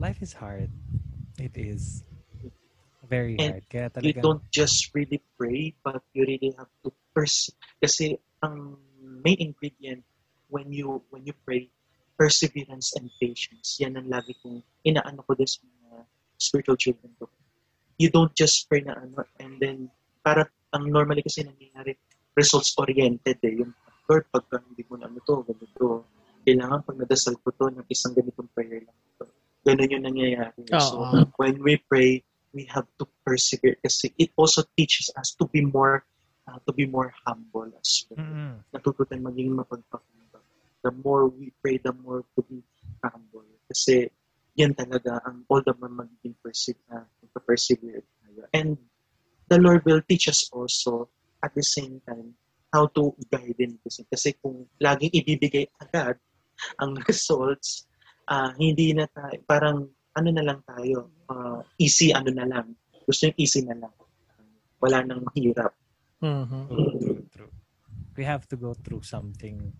life is hard. It is very And hard. Kaya you talaga, don't just really pray, but you really have to pers kasi ang main ingredient when you when you pray, perseverance and patience. Yan ang lagi kong inaano ko din sa mga spiritual children ko. You don't just pray na ano, and then, para ang normally kasi nangyayari, results-oriented eh. Yung, Lord, pagka hindi mo na ano to, ganito, kailangan pag nadasal ko to ng isang ganitong prayer lang. To. Ganun yung nangyayari. So, Oo. when we pray, we have to persevere kasi it also teaches us to be more uh, to be more humble as well. Mm-mm. Natuto tayong maging mapagpakumbang. The more we pray, the more to be humble. Kasi yan talaga ang all the more magiging perse- uh, persevere tayo. And the Lord will teach us also at the same time how to guide din kasi kasi kung laging ibibigay agad ang results ah hindi na tayo parang ano na lang tayo ah, easy ano na lang gusto yung easy na lang wala nang mahirap Mhm. True, true. We have to go through something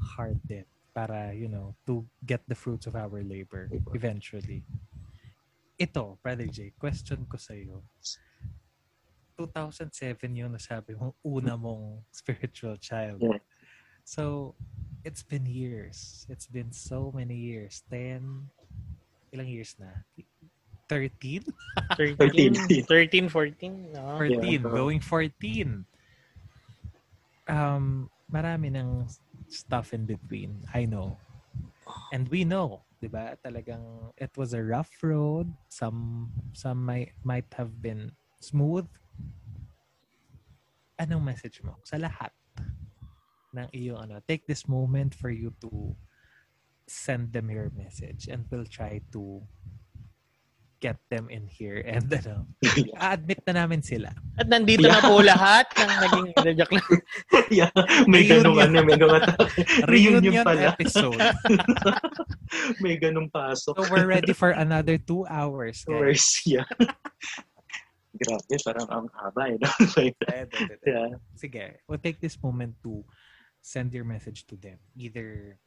hard din para, you know, to get the fruits of our labor eventually. Ito, Brother J, question ko sa iyo. 2007 yung nasabi mong una mong spiritual child. So, it's been years. It's been so many years. 10, ilang years na? 13? 13, 13, 14. No? 14, Yeah. going 14. Um, marami ng stuff in between. I know. And we know, 'di ba? Talagang it was a rough road. Some some might might have been smooth. Anong message mo sa lahat ng iyong ano? Take this moment for you to send them your message and we'll try to get them in here and ano, admit na namin sila. At nandito na po lahat ng naging joke lang. yeah, may ganung Reunion. ano, may ganung Reunion pala. episode. may ganung pasok. So we're ready for another two hours, guys. Hours, yeah. Grabe, parang ang haba eh. no? yeah. Sige, we'll take this moment to send your message to them. Either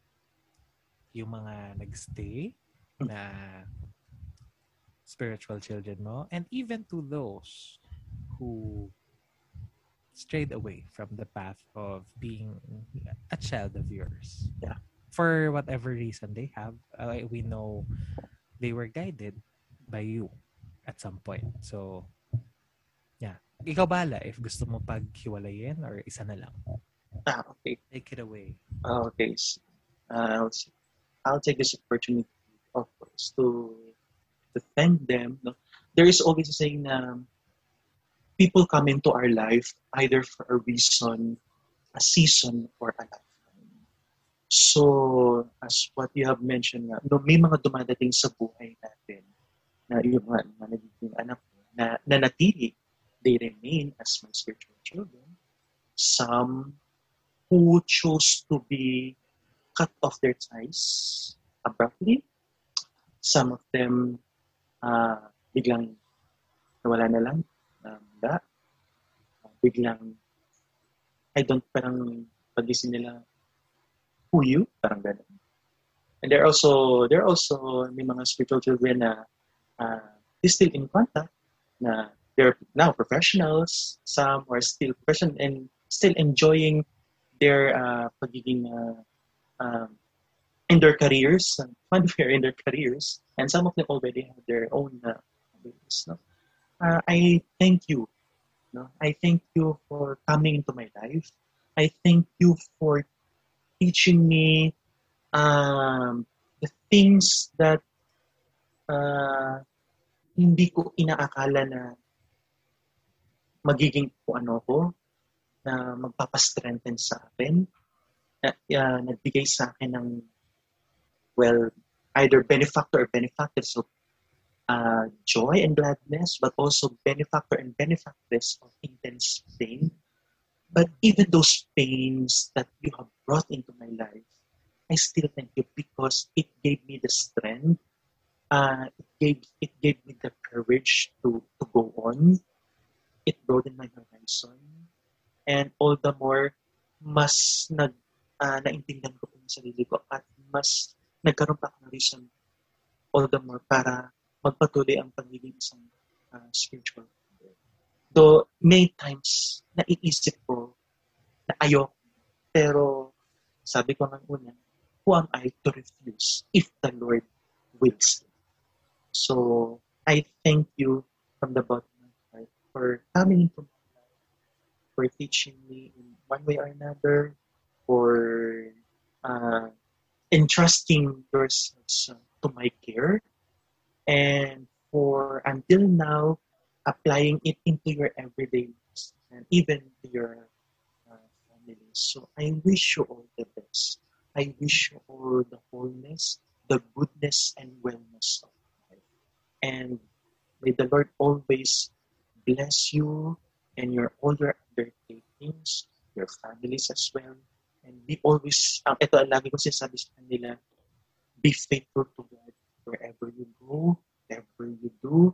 yung mga nagstay na spiritual children mo and even to those who strayed away from the path of being a child of yours. Yeah. For whatever reason they have, uh, we know they were guided by you at some point. So, yeah. Ikaw bala if gusto mo paghiwalayin or isa na lang. Ah, okay. Take it away. Ah, okay. Uh, I'll, I'll take this opportunity, of course, to thank them. No? There is always a saying na people come into our life either for a reason, a season, or a lifetime. So, as what you have mentioned, nga, no, may mga dumadating sa buhay natin na yung mga, mga nagiging anak na, na natili, they remain as my spiritual children. Some who chose to be cut off their ties abruptly. Some of them uh, biglang nawala na lang. Um, da. biglang, I don't, parang pagising nila, who you? Parang ganun. And there are also, there are also may mga spiritual children na uh, they still in contact, na they're now professionals, some are still professional and still enjoying their uh, pagiging uh, um, in their careers, uh, funfair in their careers, and some of them already have their own uh, business. No? Uh, I thank you. No? I thank you for coming into my life. I thank you for teaching me um, the things that uh, hindi ko inaakala na magiging kung ano ko, na magpapastrengthen sa akin, na, uh, nagbigay sa akin ng, well, either benefactor or benefactress of uh, joy and gladness, but also benefactor and benefactress of intense pain. But even those pains that you have brought into my life, I still thank you because it gave me the strength. Uh, it gave it gave me the courage to to go on. It broadened my horizon and all the more mas nag uh, naintindihan ko ang sarili ko at mas nagkaroon pa ng reason all the more para magpatuloy ang pagiging isang uh, spiritual. Though may times naiisip ko na ayoko, pero sabi ko ng una, who am I to refuse if the Lord wills it? So, I thank you from the bottom of my heart for coming into my life, for teaching me in one way or another, for uh, entrusting yourselves to my care, and for until now applying it into your everyday lives and even your uh, families. So I wish you all the best. I wish you all the wholeness, the goodness, and wellness of life. And may the Lord always bless you and your all your undertakings, your families as well. And be always, um, ito ang lagi ko sinasabi sa kanila, be faithful to God wherever you go, whatever you do.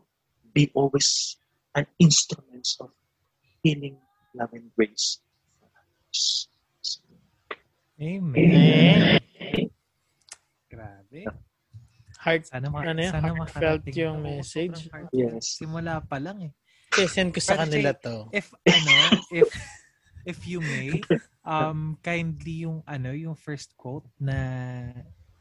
Be always an instrument of healing, love, and grace for others. So, Amen. Grabe. Heart, Sana, ma- Ano sana Heartfelt yung message? Yes. Simula pa lang eh. send ko sa Brother kanila Jay, to. If, ano, if, if you may, um, kindly yung, ano, yung first quote na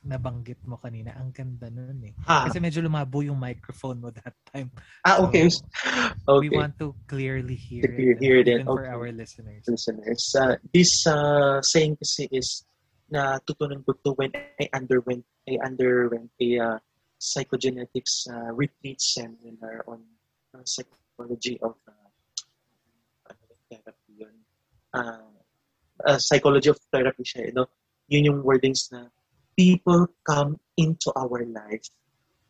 nabanggit mo kanina, ang ganda nun eh. ah, Kasi medyo lumabo yung microphone mo that time. ah, okay. So, Okay. We want to clearly hear To hear- it, hear it, for okay. our listeners. listeners. Uh, this uh, saying kasi is na tutunan ko to when I underwent I underwent a uh, psychogenetics uh, retreat seminar on uh, psychology of uh, yung therapy yun. Uh, uh, psychology of therapy siya, you know? Yun yung wordings na people come into our life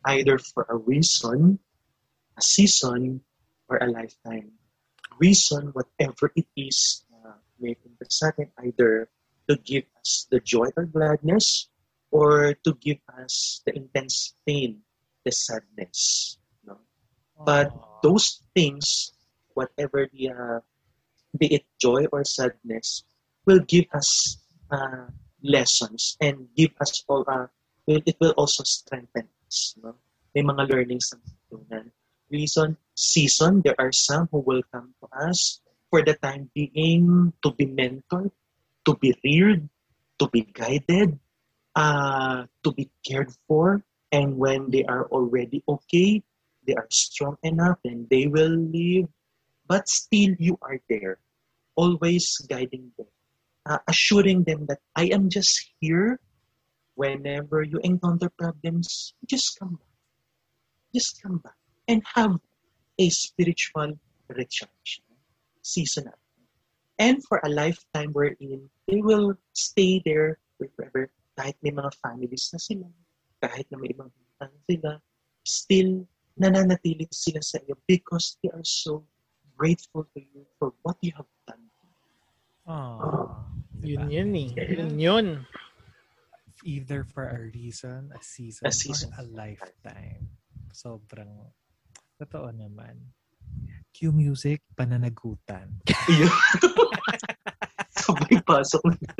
either for a reason, a season, or a lifetime reason, whatever it is, uh, may punta sa atin either to give us the joy or gladness or to give us the intense pain, the sadness. No? But those things, whatever the, uh, be it joy or sadness, will give us uh, lessons and give us all, uh, will, it will also strengthen us. No? May mga learnings na. Reason, season, there are some who will come to us for the time being to be mentored, to be reared, to be guided, uh, to be cared for. And when they are already okay, they are strong enough, and they will leave. But still, you are there, always guiding them, uh, assuring them that I am just here. Whenever you encounter problems, just come back. Just come back and have a spiritual recharge season up. And for a lifetime wherein they will stay there forever kahit may mga families na sila, kahit na may ibang na sila, still nananatili sila sa iyo because they are so grateful to you for what you have done. Aww. Yun Diba? yun eh. Yun yun. Either for a reason, a season, A season. or a lifetime. Sobrang totoo naman. Cue music, pananagutan. Sabay pasok na.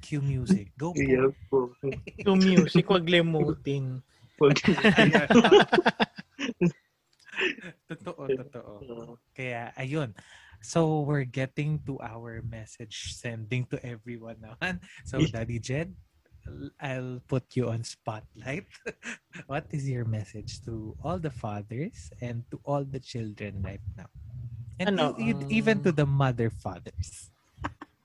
Cue music. Go po. Iya po. Yung music, wag limutin. Wag- totoo, totoo. Kaya, ayun. So, we're getting to our message sending to everyone naman. So. Daddy Jed, I'll put you on spotlight. what is your message to all the fathers and to all the children right now? And Ano, e- e- even to um, the mother fathers.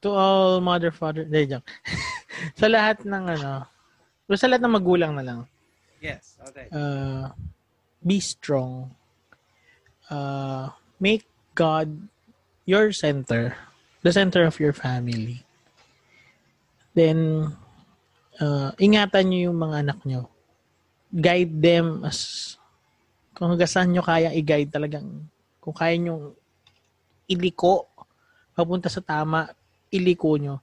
To all mother, father, hindi, joke. sa lahat ng ano, sa lahat ng magulang na lang, Yes, okay. uh, be strong. Uh, make God your center, the center of your family. Then, uh, ingatan nyo yung mga anak nyo. Guide them as, kung hanggang saan nyo kaya i-guide talagang, kung kaya nyo iliko, papunta sa tama, iliko nyo.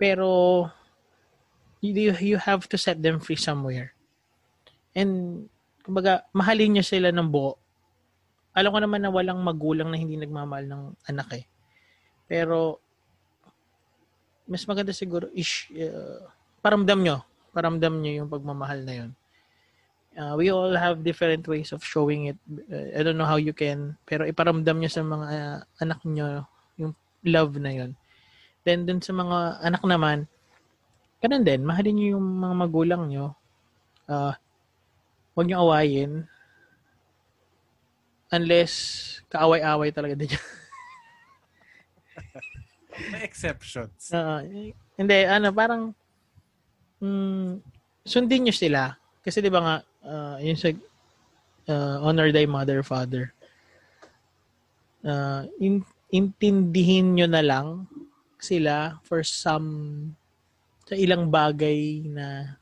Pero, you, you have to set them free somewhere. And, kumbaga, mahalin nyo sila ng buo. Alam ko naman na walang magulang na hindi nagmamahal ng anak eh. Pero, mas maganda siguro is uh, iparamdam nyo. Paramdam nyo yung pagmamahal na yun. Uh, we all have different ways of showing it. Uh, I don't know how you can, pero iparamdam nyo sa mga uh, anak nyo yung love na yun. Then, dun sa mga anak naman, ganun din, mahalin nyo yung mga magulang nyo. Uh, huwag nyo awayin. Unless, kaaway-away talaga din yan. May exceptions. Oo. hindi, ano, parang mm, sundin nyo sila. Kasi di ba nga, uh, yun sa uh, honor thy mother, father. Uh, in, intindihin nyo na lang sila for some sa ilang bagay na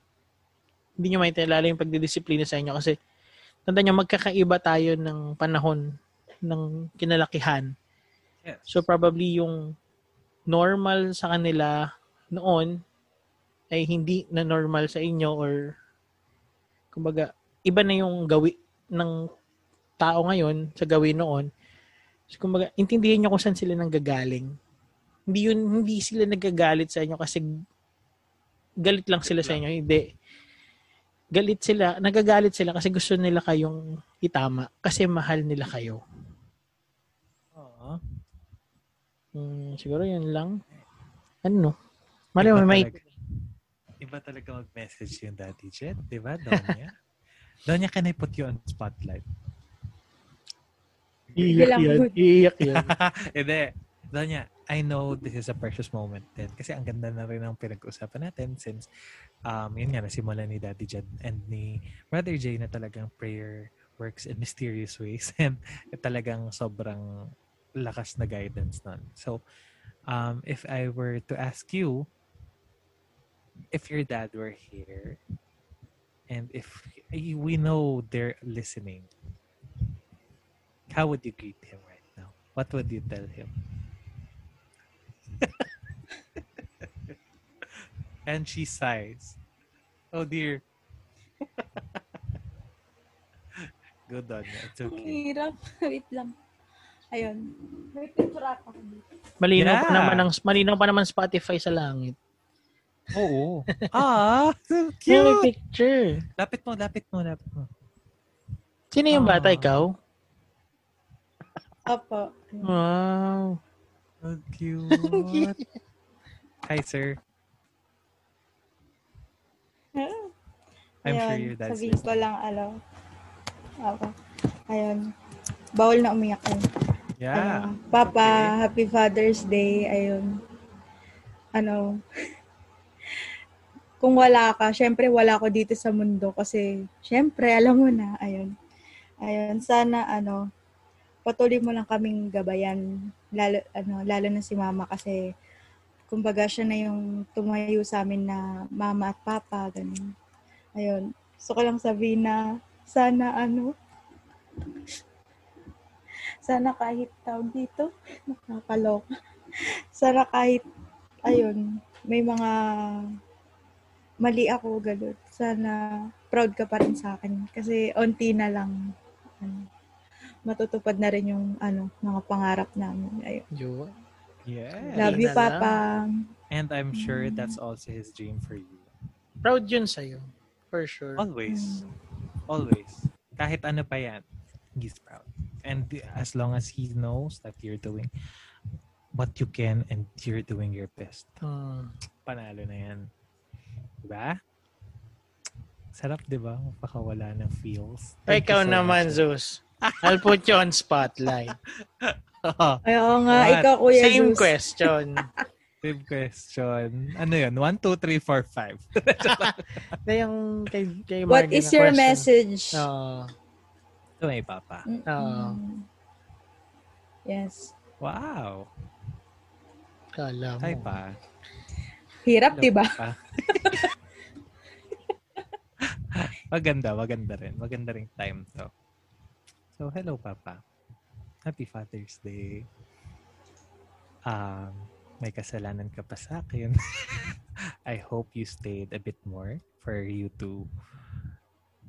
hindi nyo maintindihan lalo yung pagdidisiplina sa inyo kasi tanda nyo magkakaiba tayo ng panahon ng kinalakihan. Yes. So probably yung normal sa kanila noon ay hindi na normal sa inyo or kumbaga iba na yung gawi ng tao ngayon sa gawin noon. So, kumbaga, intindihin nyo kung saan sila nanggagaling. Hindi yun, hindi sila nagagalit sa inyo kasi galit lang sila sa inyo. Hindi. Galit sila, nagagalit sila kasi gusto nila kayong itama kasi mahal nila kayo. Oo. Hmm, siguro yun lang. Ano? Mali mo, may, talaga- Iba talaga mag-message yung Daddy Jet, di ba, Donya? Donya, can I put you on spotlight? iiyak yan. Iiyak yan. Hindi. Donya, I know this is a precious moment din. Kasi ang ganda na rin ng pinag-usapan natin since, um, yun nga, nasimula ni Daddy Jed and ni Brother Jay na talagang prayer works in mysterious ways and talagang sobrang lakas na guidance nun. So, um, if I were to ask you, if your dad were here, and if we know they're listening, how would you greet him right now? What would you tell him? and she sighs. Oh dear. Good on you. It's Ang okay. hirap. Wait lang. Ayun. May picture ako dito. Malinaw pa Yeah. naman ang malinaw pa naman Spotify sa langit. Oo. ah, so May cute. picture. Lapit mo, lapit mo, lapit mo. Sino yung bata? Ah. Ikaw? Opo. Wow. So cute. Hi, sir. I'm sure Ayun, your dad's Sabihin ko lang, ano. Opo. Ayun. Bawal na umiyak yun. Yeah. Ano, Papa, Okay. Happy Father's Day. Ayun. Ano, kung wala ka, syempre wala ko dito sa mundo kasi syempre alam mo na, ayun. Ayun, sana ano, patuloy mo lang kaming gabayan lalo ano, lalo na si Mama kasi kumbaga siya na yung tumayo sa amin na mama at papa ganun. Ayun. Gusto ko lang sabihin na sana ano sana kahit tawag dito, nakakaloka. Sana kahit, ayun, may mga mali ako, gano'n. Sana proud ka pa rin sa akin. Kasi onti na lang, ano, matutupad na rin yung, ano, mga pangarap namin. Ayun. Yo. Yeah. Love you, lang. Papa. And I'm sure that's also his dream for you. Proud yun sa'yo. For sure. Always. Always. Kahit ano pa yan, he's proud. And as long as he knows that you're doing what you can and you're doing your best, Hmm. panalo na yan. Diba? Sarap, di ba? Pakawala ng feels. Thank Ikaw you so naman, much. Zeus. I'll put you on spotlight. Ay, oo nga, What? ikaw, Kuya Same Zeus. question. Same question. Ano yun? 1, 2, 3, 4, 5. Na yung kay, kay What Margie is your question. message? Oo. Ito may papa. Oo. Yes. Wow. Kala mo. Hi pa. Hirap, di ba? maganda, maganda rin. Maganda ring time to. So, hello, Papa. Happy Father's Day. Um, may kasalanan ka pa sa akin. I hope you stayed a bit more for you to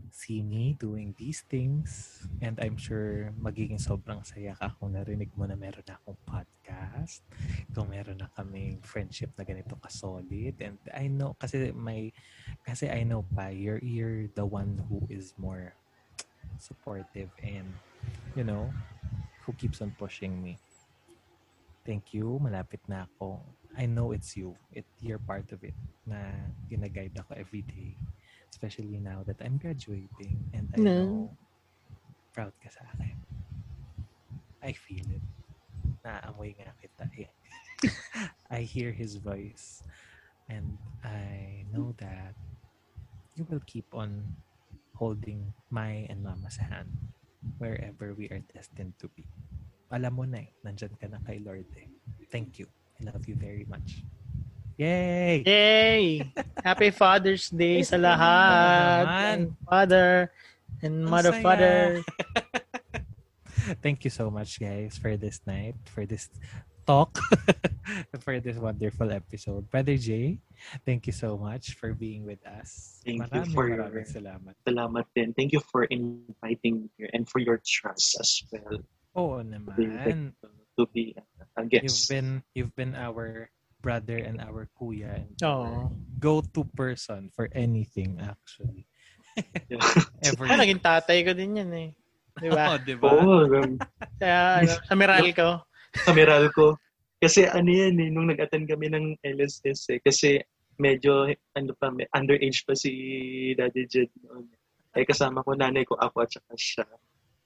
see me doing these things. And I'm sure magiging sobrang saya ka kung narinig mo na meron akong podcast. Kung meron na kaming friendship na ganito ka-solid. And I know, kasi may, kasi I know pa, you're, you're the one who is more supportive and, you know, who keeps on pushing me. Thank you. Malapit na ako. I know it's you. It, you're part of it na ginaguide ako every day. Especially now that I'm graduating and I No. know proud ka sa akin. I feel it. Naamoy nga kita eh. I hear his voice and I know that you will keep on holding my and mama's hand wherever we are destined to be. Alam mo na eh, nandyan ka na kay Lord eh. Thank you. I love you very much. Yay! Yay! Happy Father's Day sa lahat. And father and mother father. Thank you so much, guys, for this night, for this talk, for this wonderful episode. Brother Jay, thank you so much for being with us. Thank you maraming, for your- maraming salamat. Salamat din. Thank you for inviting me here and for your trust as well Oo naman. to be a You've guest. been you've been our brother and our kuya and our go-to person for anything actually. Ever. Ah, naging tatay ko din yan eh. Di ba? Oo, di ba? Oo, um, Kaya, ano, amiral ko. Kameral ko. Kasi ano yan eh, nung nag-attend kami ng LSS eh, kasi medyo, ano pa, may underage pa si Daddy Jed noon. Eh, kasama ko nanay ko, ako at saka siya.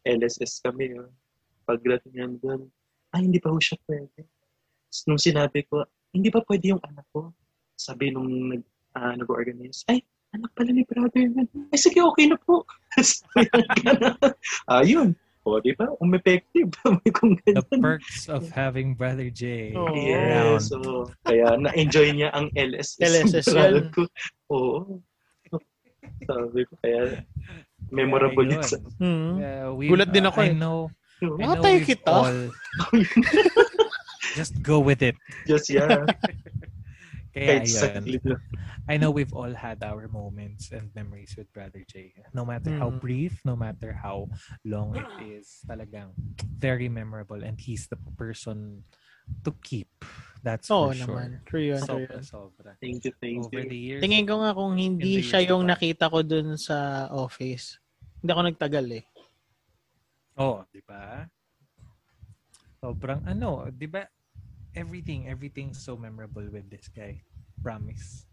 LSS kami. Oh. Pagdating niyan doon, ay, hindi pa ho siya pwede. Nung sinabi ko, hindi pa pwede yung anak ko. Sabi nung nag, ah, nag-organize, ay, anak pala ni brother yun. Ay, sige, okay na po. Sabi niya, Ayun. O, di ba? Um-effective. Kung The ganyan. perks of having Brother Jay Oo. around. Yes, so kaya na-enjoy niya ang LSS. LSS yan. ko. Oo. Sabi ko, kaya memorable yun. sa-. Hmm. Yeah, we, Gulat din ako I eh. know, I know we've kita. all just go with it. Just, yeah. Kaya yun. lang. I know we've all had our moments and memories with Brother Jay. No matter how Mhm. brief, no matter how long it is, talagang very memorable and he's the person to keep. That's Oo for sure. naman. True yun, true Sobra, sobra. Thank you, thank Over you. the years. Tingin ko nga kung hindi siya years yung nakita ko dun sa office. Hindi ako nagtagal eh. Oh, di ba? Sobrang ano, di ba? Everything, everything so memorable with this guy. Promise.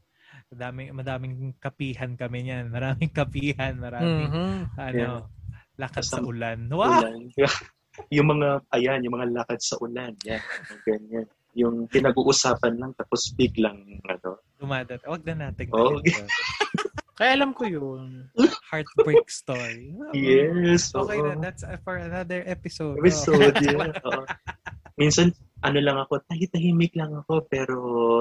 Madaming, madaming kapihan kami niyan. Maraming kapihan, maraming Mhm. ano, lakad sa ulan. Wow! Ulan. yung mga, ayan, yung mga lakad sa ulan. Mga ganyan. Yung pinag-uusapan lang tapos biglang, ano, Dumadat. Huwag na natin. Oh, dito. Kaya alam ko yun. Heartbreak story. Yes. Okay oo. na. That's for another episode. Episode, Oh. yeah. Oo. Minsan, ano lang ako, tahi-tahimik lang ako, pero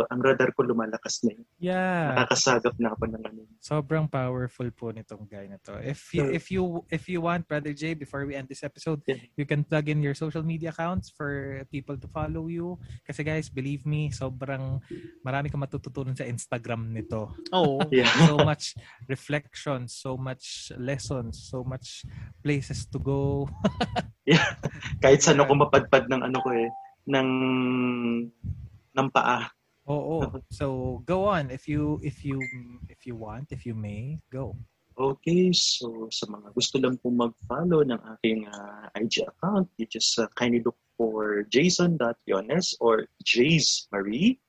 ang radar ko lumalakas na yun. Yeah. Nakakasagap na ako ng ano. Sobrang powerful po nitong guy na to. If you, if you if you want Brother Jay before we end this episode, Yeah. you can plug in your social media accounts for people to follow you. Kasi guys, believe me, sobrang marami kang matututunan sa Instagram nito. Oo. Yeah. So much reflection, so much lessons, so much places to go. Kahit saan ako mapadpad ng ano ko eh, ng ng paa. Oo. So go on if you if you if you want, if you may, go. Okay, so sa mga gusto lang po mag-follow ng aking ah, IG account, you just uh, kindly look for jason.yones or Jays Marie.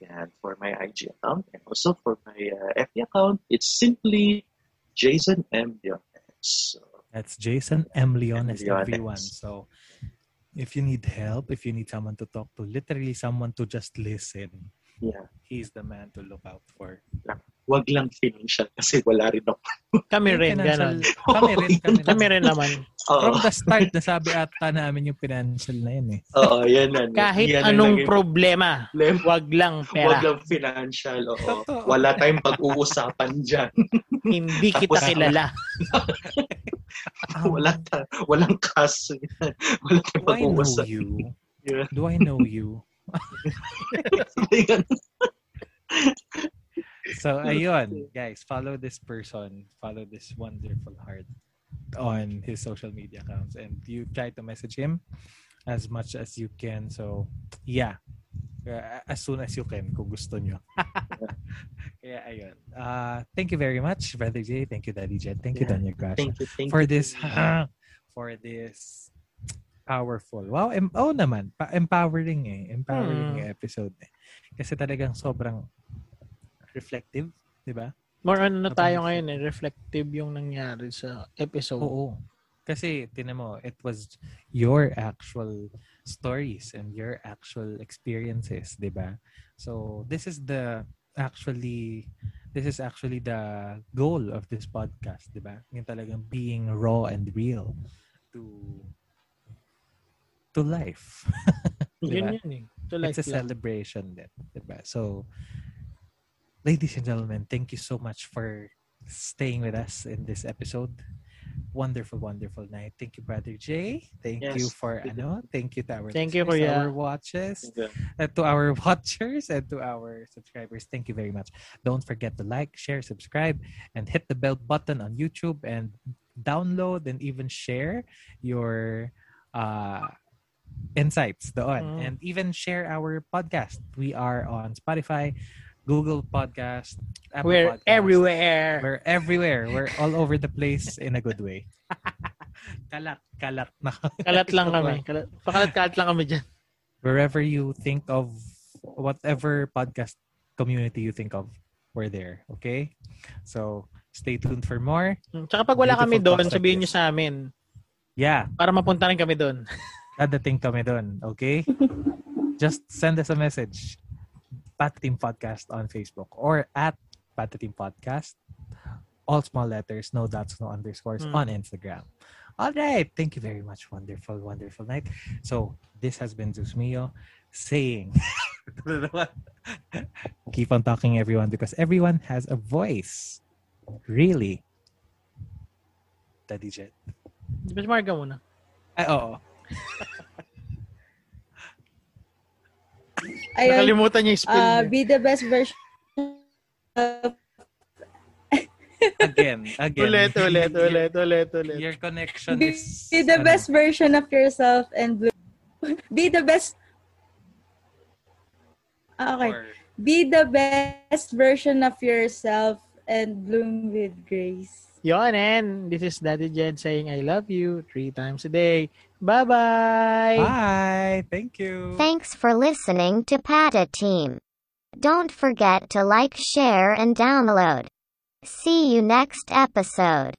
Yan, for my IG account. And also for my uh, FB account, it's simply Jason M. Yones. So, That's Jason M. Leones, Leones. everyone. So, if you need help, if you need someone to talk to, literally someone to just listen, yeah. he's the man to look out for. Wag lang financial kasi wala rin ako. Kami rin, ganun. Kami rin, kami rin. Kami rin naman. From Oo, the start, nasabi ata namin yung financial na yun eh. oo yan na. Kahit Yan anong naging problema, problem. wag lang Wag pera. lang financial, oo. Totoo. Wala tayong pag-uusapan dyan. Hindi kita Tapos- kilala. Wala ta, walang kaso yan. Wala tayong Do I know you? Yeah. Do I know you? So, ayun, guys, follow this person, follow this wonderful heart on his social media accounts and you try to message him as much as you can. So, yeah. Uh, as soon as you can kung gusto nyo. Kaya ayun. Uh, thank you very much, Brother Jay. Thank you, Daddy Jet. Thank you, Yeah. Danya Gracia. Thank you, thank for you. this for this powerful. Wow, em- oh naman, pa- empowering eh. Empowering Hmm. episode eh. Kasi talagang sobrang reflective, 'di ba? More on ano Habang tayo ngayon eh. Reflective yung nangyari sa episode. Oo. Kasi tinan mo, it was your actual stories and your actual experiences, 'di ba? So, this is the actually this is actually the goal of this podcast, 'di ba? Yung talagang being raw and real to to life. Yun diba? yun eh. To life It's a celebration din, 'di ba? So, ladies and gentlemen, thank you so much for staying with us in this episode. Wonderful, wonderful night. Thank you, Brother Jay. Thank Yes, you for ano. Thank you to our Thank you, for Kuya. our watches, uh, to our watchers, and to our subscribers. Thank you very much. Don't forget to like, share, subscribe, and hit the bell button on YouTube and download and even share your uh, insights doon. Mm. And even share our podcast. We are on Spotify, Google Podcast, Apple We're Podcast. everywhere. We're everywhere. We're all over the place in a good way. kalat, kalat na. Kalat lang kami. Kalat, pakalat-kalat lang kami dyan. Wherever you think of, whatever podcast community you think of, we're there. Okay? So, stay tuned for more. Tsaka pag wala kami doon, sabihin nyo sa amin Yeah, para mapunta rin kami doon. dadating kami doon. Okay? Just send us a message. Pat Team Podcast on Facebook or at Pat Team Podcast. All small letters, no dots, no underscores Hmm. on Instagram. All right. Thank you very much. Wonderful, wonderful night. So, this has been Zeus Mio saying, keep on talking, everyone, because everyone has a voice. Really. Daddy Jet. Mas marga muna. Ay, oo. Ayun, Nakalimutan niya yung spill uh, niya. be the best version of Again, again. Ulit, ulit, ulit, ulit, ulit. Your connection be, is... be the ano, best version of yourself and bloom. be the best Ah, okay. or- Be the best version of yourself and bloom with grace. Yun, and this is Daddy Jed saying I love you three times a day. Bye-bye! Bye. Thank you. Thanks for listening to Pata Team. Don't forget to like, share, and download. See you next episode.